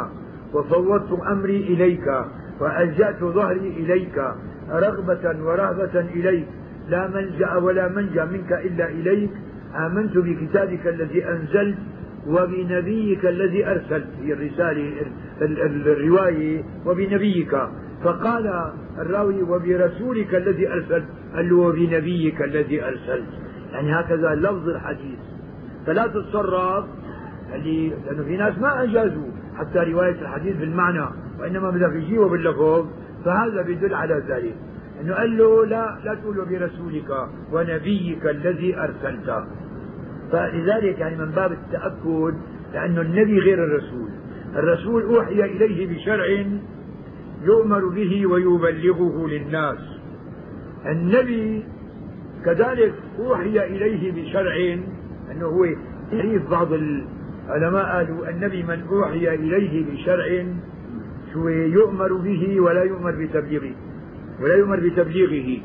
وفوضت أمري إليك وألجأت ظهري إليك رغبة ورهبة إليك. لا ملجأ ولا منجأ منك إلا إليك. آمنت بكتابك الذي أنزلت وبنبيك الذي أرسلت هي الرسالة الرواية وبنبيك. فقال الراوي وبرسولك الذي أرسلت قال له وبنبيك الذي أرسلت. يعني هكذا لفظ الحديث. فلا تتصرف اللي لأنه في ناس ما أجازوا حتى رواية الحديث بالمعنى وإنما يجيبه باللفظ فهذا بيدل على ذلك. انه قال له لا لا تقول برسولك ونبيك الذي ارسلته فلذلك يعني من باب التأكد لأنه النبي غير الرسول. الرسول أوحي إليه بشرع يؤمر به ويبلغه للناس. النبي كذلك أوحي إليه بشرع أنه هو تعريف بعض العلماء قالوا النبي من أوحي إليه بشرع شو يؤمر به ولا يؤمر بتبليغه. ولا يؤمر بتبليغه.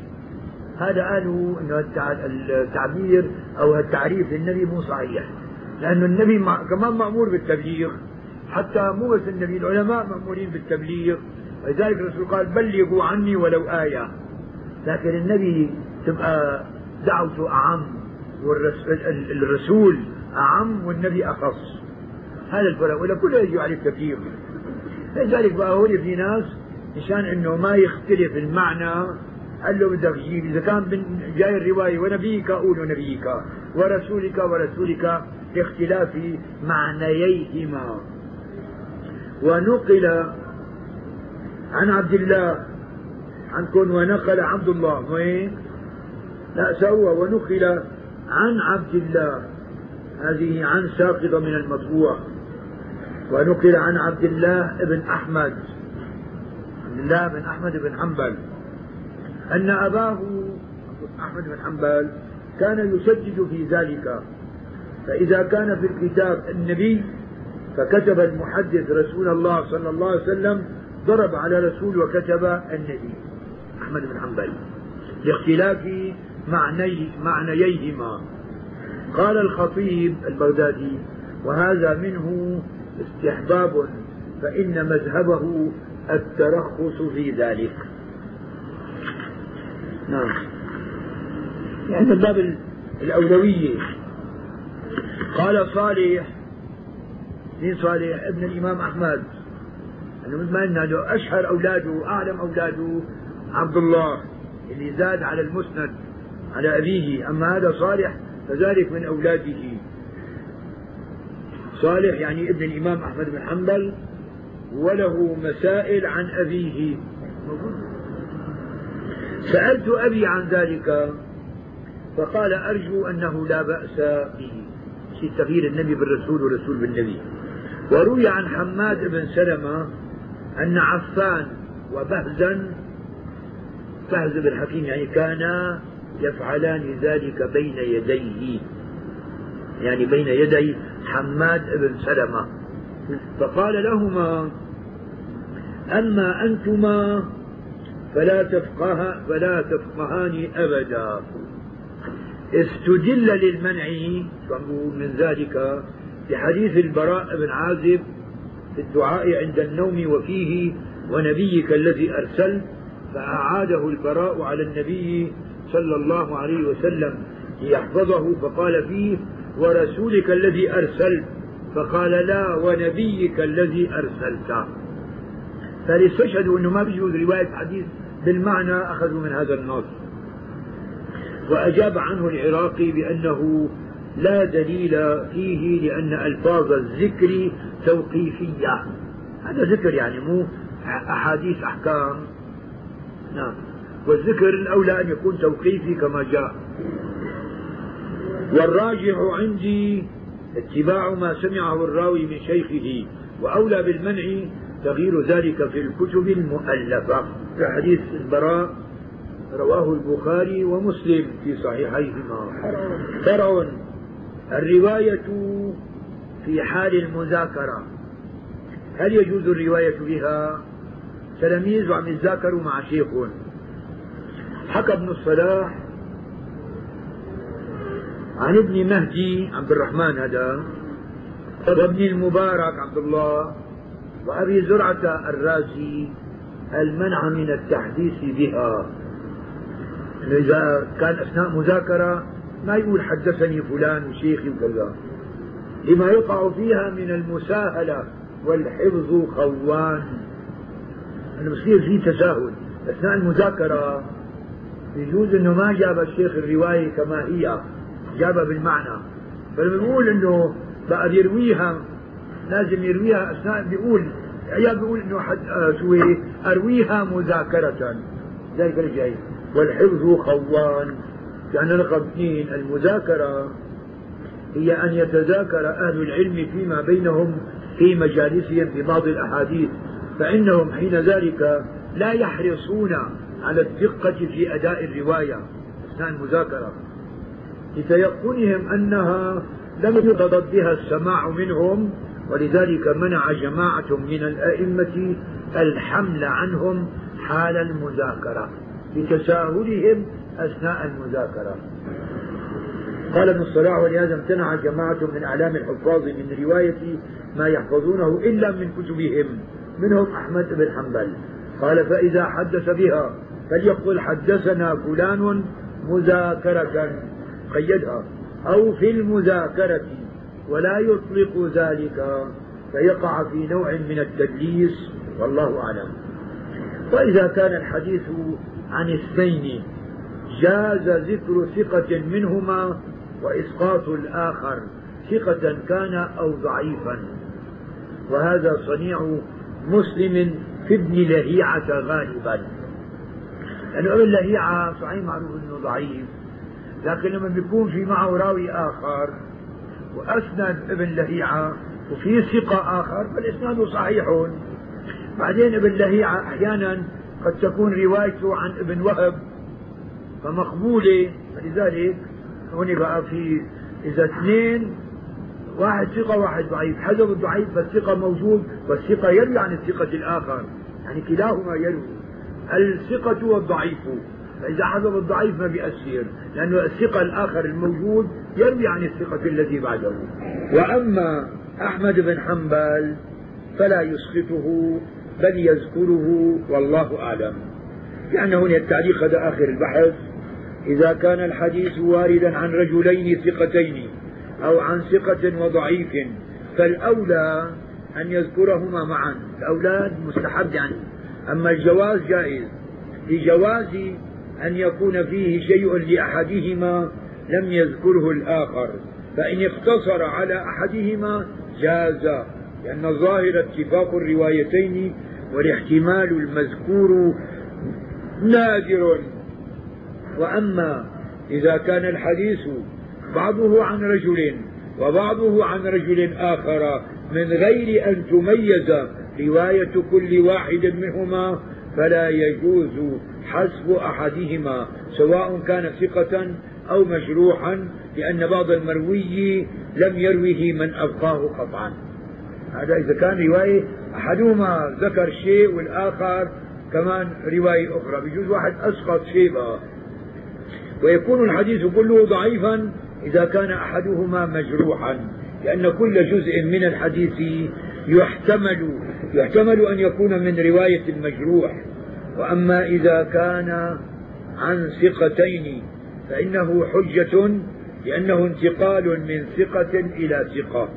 هذا قالوا انه التعبير أو التعريف للنبي مو صحيح. لأنه النبي كمان مأمور بالتبليغ. حتى مو بس النبي العلماء مأمورين بالتبليغ. ولذلك الرسول قال بلغوا عني ولو آية. لكن النبي تبقى دعوته أعم والرسول أعم والنبي أخص. هذا الفرق. ولا كله يجي عليه التبليغ لذلك بقى هو في ناس مشان إنه ما يختلف المعنى. قال له بدك تجيب إذا كان جاي الرواية ونبيك قول نبيك ورسولك ورسولك لاختلاف معنييهما. ونقل عن عبد الله عنكم ونقل عبد الله. وين؟ لا سوى. ونقل عن عبد الله. هذه عن ساقطة من المطبوع. ونقل عن عبد الله بن أحمد. عبد الله بن أحمد بن حنبل. أن أباه أحمد بن حنبل كان يسجد في ذلك. فإذا كان في الكتاب النبي فكتب المحدث رسول الله صلى الله عليه وسلم ضرب على رسول وكتب النبي أحمد بن حنبل. لاختلاف معني معنييهما. قال الخطيب البغدادي وهذا منه استحباب فإن مذهبه الترخص في ذلك. نعم. يعني الباب الأولوية. قال صالح مين صالح؟ ابن الإمام أحمد. أنه مثل ما قلنا أشهر أولاده أعلم أولاده. عبد الله اللي زاد على المسند على أبيه. أما هذا صالح فذلك من أولاده. صالح يعني ابن الإمام أحمد بن حنبل. وله مسائل عن أبيه. سألت أبي عن ذلك فقال أرجو أنه لا بأس به. في تغيير النبي بالرسول والرسول بالنبي. وروي عن حماد بن سلمة أن عفان وبهزا فهز بن حكيم يعني كانا يفعلان ذلك بين يديه. يعني بين يدي حماد بن سلمة. فقال لهما أما أنتما فلا تفقه فلا تفقهان أبدا. استدل للمنع من ذلك؟ بحديث البراء بن عازب في الدعاء عند النوم وفيه ونبيك الذي أرسلت فأعاده البراء على النبي صلى الله عليه وسلم ليحفظه فقال فيه ورسولك الذي أرسلت فقال لا ونبيك الذي أرسلت فاستشهدوا أنه ما بيجوز رواية حديث بالمعنى أخذوا من هذا النص. وأجاب عنه العراقي بأنه لا دليل فيه لأن ألفاظ الذكر توقيفية. هذا ذكر يعني مو أحاديث أحكام. نعم. والذكر الأولى أن يكون توقيفي كما جاء. والراجح عندي اتباع ما سمعه الراوي من شيخه وأولى بالمنع تغيير ذلك في الكتب المؤلفة. في حديث البراء رواه البخاري ومسلم في صحيحيهما. فرع الرواية في حال المذاكرة. هل يجوز الرواية بها؟ تلاميذ وعم يتذاكروا مع شيخ. حكى ابن الصلاح عن ابن مهدي عبد الرحمن هذا وابن المبارك عبد الله. وأبي زرعة الرازي المنع من التحديث بها. إذا كان أثناء مذاكرة ما يقول حدثني فلان وشيخي وكذا لما يقع فيها من المساهلة والحفظ خوان. أنه بصير في تساهل. أثناء المذاكرة يجوز أنه ما جاب الشيخ الرواية كما هي جابها بالمعنى. فلما بيقول أنه بقى يرويها لازم يرويها أثناء بيقول عيال بيقول أنه حد آه شو أرويها مذاكرة. ذلك الجاي. والحفظ خوان. كان رقم اثنين المذاكرة هي أن يتذاكر أهل العلم فيما بينهم في مجالسهم في بعض الأحاديث. فإنهم حين ذلك لا يحرصون على الدقة في أداء الرواية أثناء المذاكرة لتيقنهم أنها لم يتضد بها السماع منهم ولذلك منع جماعة من الأئمة الحمل عنهم حال المذاكرة لتساهلهم أثناء المذاكرة. قال ابن الصلاح ولهذا امتنع جماعة من أعلام الحفاظ من رواية ما يحفظونه إلا من كتبهم منهم أحمد بن حنبل. قال فإذا حدث بها فليقل حدثنا فلان مذاكرة قيدها أو في المذاكرة. ولا يطلق ذلك فيقع في نوع من التدليس والله أعلم. وإذا كان الحديث عن اثنين جاز ذكر ثقة منهما وإسقاط الآخر ثقة كان أو ضعيفا. وهذا صنيع مسلم في ابن لهيعة غالبا. لأنه ابن لهيعة صحيح معروف أنه ضعيف لكن لما بيكون في معه راوي آخر وأسند ابن لهيعة وفي ثقة آخر فالإسناد صحيح. بعدين ابن لهيعة أحيانا قد تكون روايته عن ابن وهب فمقبولة فلذلك هون بقى في إذا اثنين واحد ثقة واحد ضعيف. حذف الضعيف فالثقة موجود والثقة يروي عن الثقة الآخر. يعني كلاهما يروي. الثقة والضعيف. فإذا حذف الضعيف ما بيأثر لأنه الثقة الآخر الموجود يروي عن الثقة الذي بعده. وأما أحمد بن حنبل فلا يسقطه بل يذكره والله أعلم. يعني هنا التعليق هذا آخر البحث. إذا كان الحديث واردا عن رجلين ثقتين أو عن ثقة وضعيف فالأولى أن يذكرهما معا. الأولاد مستحب يعني. أما الجواز جائز. لجواز أن يكون فيه شيء لأحدهما لم يذكره الآخر فإن اقتصر على أحدهما جاز لأن الظاهر اتفاق الروايتين والاحتمال المذكور نادر. وأما إذا كان الحديث بعضه عن رجل وبعضه عن رجل آخر من غير أن تميز رواية كل واحد منهما فلا يجوز حسب أحدهما سواء كان ثقة أو مجروحا لأن بعض المروي لم يروه من أبقاه قطعا. هذا إذا كان رواية أحدهما ذكر شيء والآخر كمان رواية أخرى. بيجوز واحد أسقط شيء بقى ويكون الحديث كله ضعيفا إذا كان أحدهما مجروحا لأن كل جزء من الحديث يحتمل يحتمل أن يكون من رواية المجروح. وأما إذا كان عن ثقتين فإنه حجة لأنه انتقال من ثقة إلى ثقة.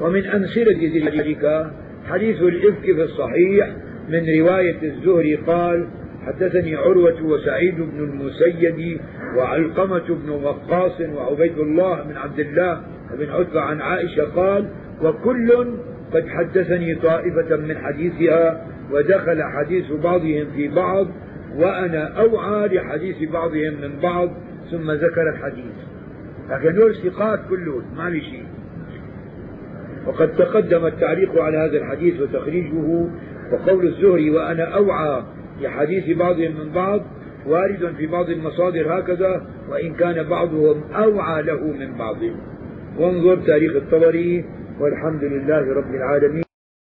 ومن أمثلة ذلك حديث الإفك في الصحيح من رواية الزهري قال حدثني عروة وسعيد بن المسيب وعلقمة بن وقاص وعبيد الله بن عبد الله بن عتبة عن عائشة قال وكل قد حدثني طائفة من حديثها ودخل حديث بعضهم في بعض وأنا أوعى لحديث بعضهم من بعض ثم ذكر الحديث. لكن دول ثقات كلهم ما في شيء. وقد تقدم التعليق على هذا الحديث وتخريجه وقول الزهري وأنا أوعى لحديث بعضهم من بعض وارد في بعض المصادر هكذا وإن كان بعضهم أوعى له من بعض. وانظر تاريخ الطبري والحمد لله رب العالمين.